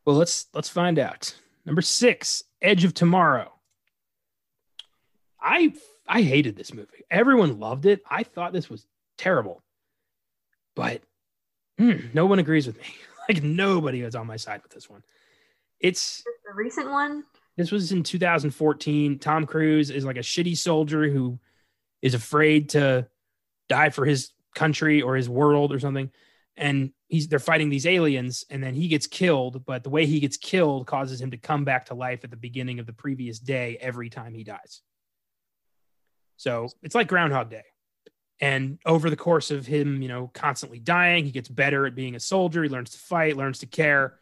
Well, let's let's find out. Number six, Edge of Tomorrow. I I hated this movie. Everyone loved it. I thought this was terrible, but mm, no one agrees with me. like nobody was on my side with this one. It's the recent one. This was in 2014. Tom Cruise is like a shitty soldier who is afraid to die for his country or his world or something. And he's they're fighting these aliens, and then he gets killed. But the way he gets killed causes him to come back to life at the beginning of the previous day every time he dies. So it's like Groundhog Day. And over the course of him, you know, constantly dying, he gets better at being a soldier. He learns to fight, learns to care,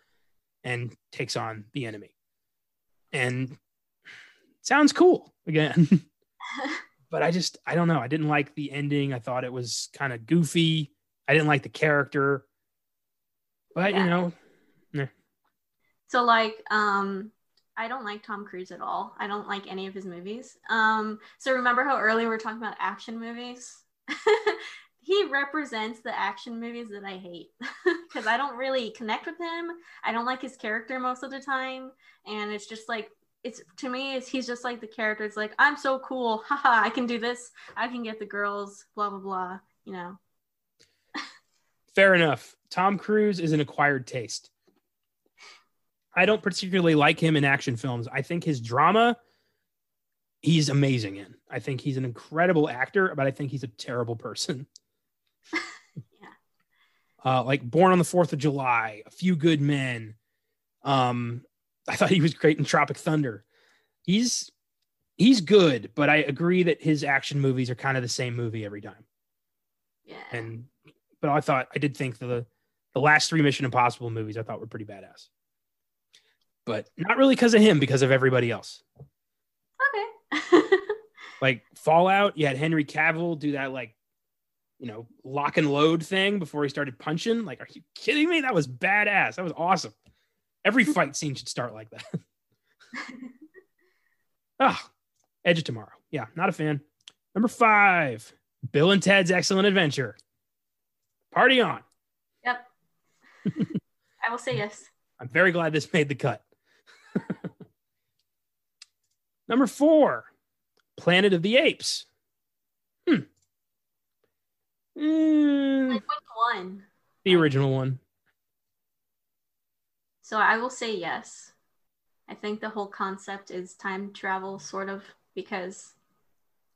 and takes on the enemy. And sounds cool again. but I just, I don't know. I didn't like the ending. I thought it was kind of goofy. I didn't like the character. But, yeah. you know, So, like, um, I don't like Tom Cruise at all. I don't like any of his movies. Um, so remember how earlier we are talking about action movies? he represents the action movies that I hate because I don't really connect with him. I don't like his character most of the time, and it's just like it's to me. It's, he's just like the character. It's like I'm so cool. Haha, I can do this. I can get the girls. Blah blah blah. You know. Fair enough. Tom Cruise is an acquired taste. I don't particularly like him in action films. I think his drama, he's amazing in. I think he's an incredible actor, but I think he's a terrible person. yeah. Uh, like Born on the Fourth of July, A Few Good Men. Um, I thought he was great in Tropic Thunder. He's he's good, but I agree that his action movies are kind of the same movie every time. Yeah. And but I thought I did think the the last three Mission Impossible movies I thought were pretty badass. but not really because of him, because of everybody else. Okay. Like Fallout, you had Henry Cavill do that like, you know, lock and load thing before he started punching. Like, are you kidding me? That was badass. That was awesome. Every fight scene should start like that. Ah, Edge of Tomorrow. Yeah, not a fan. Number five, Bill and Ted's Excellent Adventure. Party on. yep. I will say yes. I'm very glad this made the cut. Number four, Planet of the Apes. Hmm. Mm, Like which one? the original one. So I will say yes. I think the whole concept is time travel, sort of, because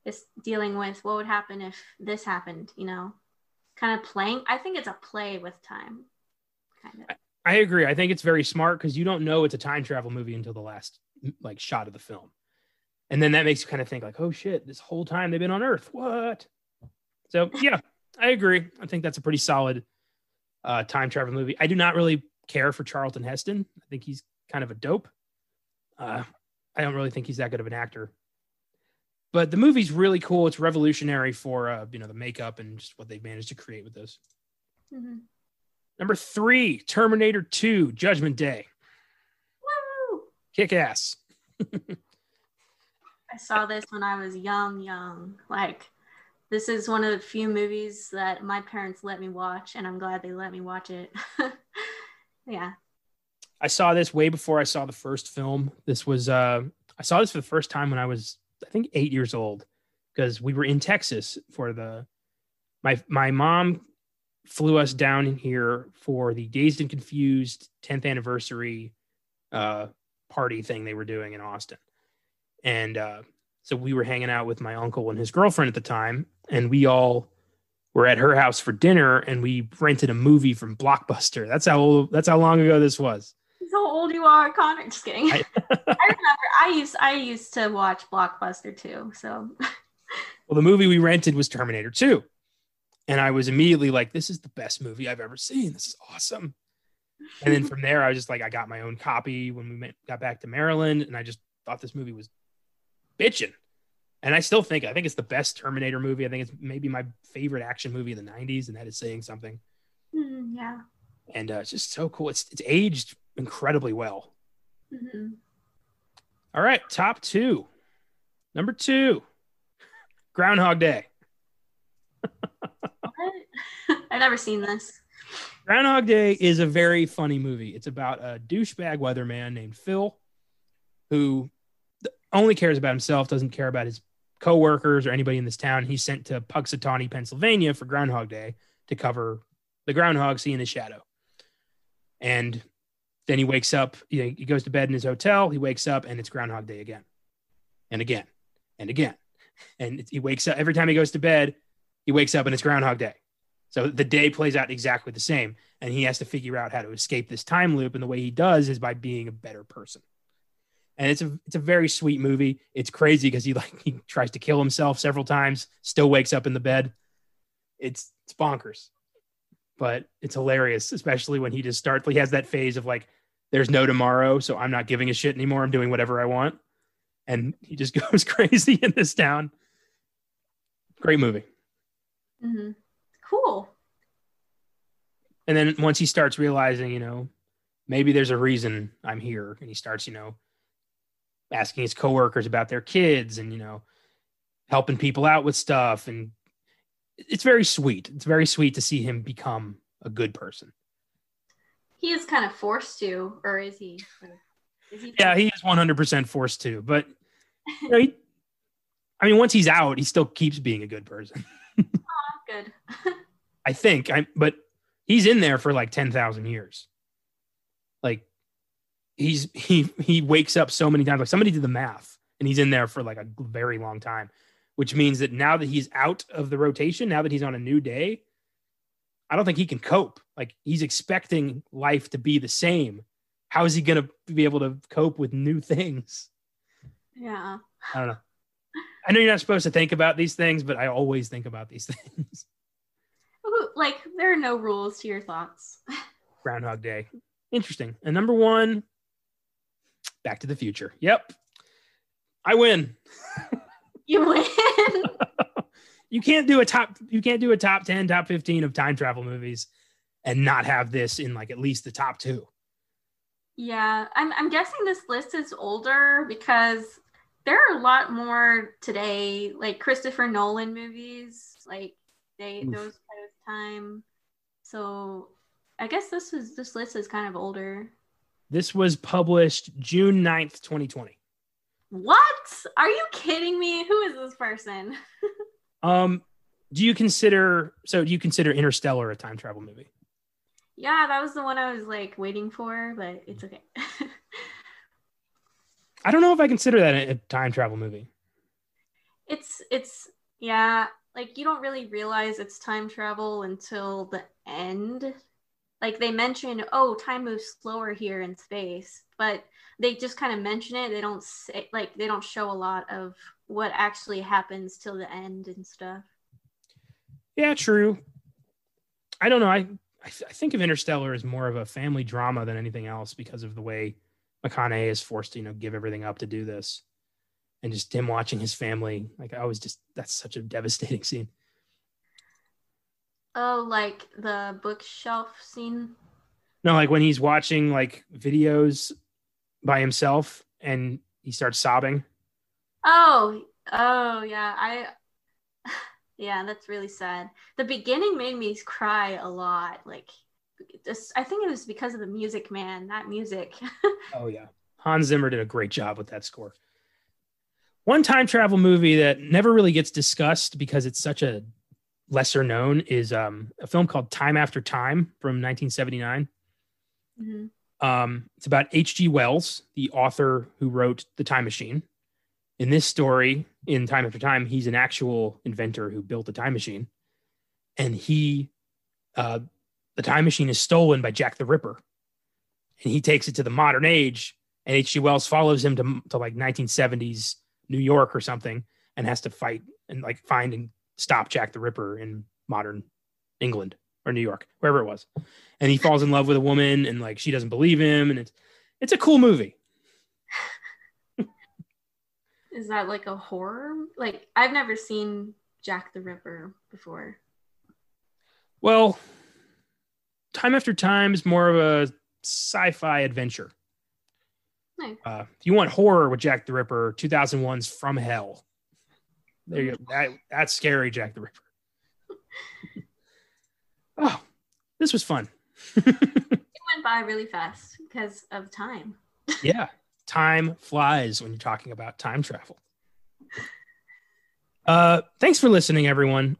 it's dealing with what would happen if this happened, you know? Kind of playing. I think it's a play with time. Kind of. I agree. I think it's very smart because you don't know it's a time travel movie until the last like shot of the film. And then that makes you kind of think like, oh shit, this whole time they've been on Earth. What? So yeah, I agree. I think that's a pretty solid uh, time travel movie. I do not really care for Charlton Heston. I think he's kind of a dope. Uh, I don't really think he's that good of an actor. But the movie's really cool. It's revolutionary for uh, you know the makeup and just what they've managed to create with those. Mhm. Number three, Terminator 2, Judgment Day. Woo! Kick ass. I saw this when I was young, young. Like, this is one of the few movies that my parents let me watch, and I'm glad they let me watch it. yeah. I saw this way before I saw the first film. This was uh I saw this for the first time when I was I think 8 years old because we were in Texas for the my my mom flew us down in here for the Dazed and Confused 10th anniversary uh party thing they were doing in Austin. And uh so we were hanging out with my uncle and his girlfriend at the time and we all were at her house for dinner and we rented a movie from Blockbuster. That's how old, that's how long ago this was. That's how old you are, Connor. Just kidding. I- I remember I used I used to watch Blockbuster too. So Well, the movie we rented was Terminator 2. And I was immediately like, this is the best movie I've ever seen. This is awesome. And then from there, I was just like, I got my own copy when we got back to Maryland. And I just thought this movie was bitching. And I still think, I think it's the best Terminator movie. I think it's maybe my favorite action movie of the 90s. And that is saying something. Hmm, yeah. And uh, it's just so cool. It's, it's aged incredibly well. hmm All right, top two. Number two, Groundhog Day. I've never seen this. Groundhog Day is a very funny movie. It's about a douchebag weatherman named Phil who only cares about himself, doesn't care about his coworkers or anybody in this town. He's sent to Punxsutawney, Pennsylvania for Groundhog Day to cover the groundhog seeing his shadow. And then he wakes up, you know, he goes to bed in his hotel, he wakes up and it's Groundhog Day again and again and again. And he wakes up every time he goes to bed, he wakes up and it's Groundhog Day. So the day plays out exactly the same, and he has to figure out how to escape this time loop. And the way he does is by being a better person. And it's a it's a very sweet movie. It's crazy because he like he tries to kill himself several times, still wakes up in the bed. It's it's bonkers, but it's hilarious, especially when he just starts. He has that phase of like, "There's no tomorrow, so I'm not giving a shit anymore. I'm doing whatever I want," and he just goes crazy in this town. Great movie. Mm-hmm. Cool. and then once he starts realizing you know maybe there's a reason i'm here and he starts you know asking his coworkers about their kids and you know helping people out with stuff and it's very sweet it's very sweet to see him become a good person He is kind of forced to, or is he? Is he? yeah he is 100% forced to but you know, he, i mean once he's out he still keeps being a good person good. I think I but he's in there for like 10,000 years. Like he's he he wakes up so many times like somebody did the math and he's in there for like a very long time, which means that now that he's out of the rotation, now that he's on a new day, I don't think he can cope. Like he's expecting life to be the same. How is he going to be able to cope with new things? yeah. I don't know. I know you're not supposed to think about these things, but I always think about these things. Like there are no rules to your thoughts. Groundhog Day. Interesting. And number one, Back to the Future. Yep. I win. You win. you can't do a top you can't do a top 10, top 15 of time travel movies and not have this in like at least the top 2. yeah, I'm I'm guessing this list is older because there are a lot more today, like Christopher Nolan movies, like they Oof. those kind of time. So I guess this is this list is kind of older. This was published June 9th, 2020. What? Are you kidding me? Who is this person? Um do you consider so do you consider Interstellar a time travel movie? Yeah, that was the one I was like waiting for, but it's okay. I don't know if I consider that a, time travel movie. it's it's yeah, like you don't really realize it's time travel until the end. Like they mention, oh, time moves slower here in space, but they just kind of mention it. They don't say like they don't show a lot of what actually happens till the end and stuff. Yeah, true. I don't know. I I, th- I think of Interstellar as more of a family drama than anything else because of the way McConaughey is forced to you know give everything up to do this, and just him watching his family. Like I was just that's such a devastating scene. Oh, like the bookshelf scene. No, like when he's watching like videos by himself and he starts sobbing. Oh, oh yeah, I yeah, that's really sad. The beginning made me cry a lot. Like this I think it was because of the music, man. That music. Oh yeah, Hans Zimmer did a great job with that score. One time travel movie that never really gets discussed because it's such a lesser known is um, a film called Time After Time from 1979. Mhm. Um, it's about H.G. Wells, the author who wrote The Time Machine. In this story, in Time After Time, he's an actual inventor who built the time machine, and he, uh, the time machine is stolen by Jack the Ripper, and he takes it to the modern age. And H.G. Wells follows him to to like 1970s New York or something, and has to fight and like find and stop Jack the Ripper in modern England or New York, wherever it was. And he falls in love with a woman, and like she doesn't believe him, and it's it's a cool movie. Is that like a horror? Like I've never seen Jack the Ripper before. Well, Time After Time is more of a sci-fi adventure. Nice. Uh, if you want horror with Jack the Ripper, 2001's From Hell. There you go. That, that's scary, Jack the Ripper. oh, this was fun. It went by really fast because of time. yeah, time flies when you're talking about time travel. Uh, thanks for listening, everyone.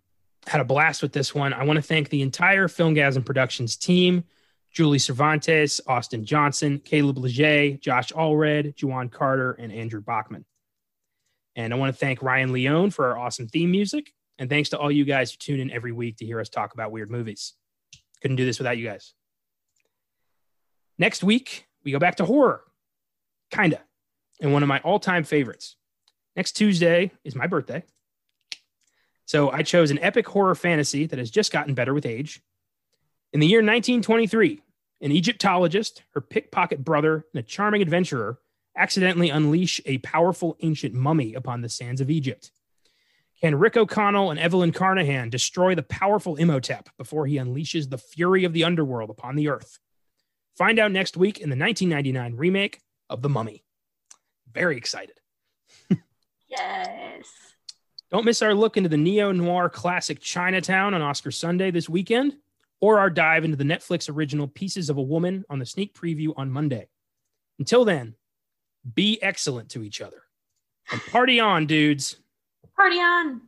Had a blast with this one. I want to thank the entire Filmgazm Productions team Julie Cervantes, Austin Johnson, Caleb Leger, Josh Allred, Juwan Carter, and Andrew Bachman. And I want to thank Ryan Leon for our awesome theme music. And thanks to all you guys who tune in every week to hear us talk about weird movies. Couldn't do this without you guys. Next week, we go back to horror. Kinda. And one of my all time favorites. Next Tuesday is my birthday. So I chose an epic horror fantasy that has just gotten better with age. In the year 1923, an Egyptologist, her pickpocket brother, and a charming adventurer accidentally unleash a powerful ancient mummy upon the sands of Egypt. Can Rick O'Connell and Evelyn Carnahan destroy the powerful Imhotep before he unleashes the fury of the underworld upon the earth? Find out next week in the 1999 remake of The Mummy. Very excited. Yes. Don't miss our look into the neo noir classic Chinatown on Oscar Sunday this weekend, or our dive into the Netflix original Pieces of a Woman on the sneak preview on Monday. Until then, be excellent to each other. And party on, dudes. Party on.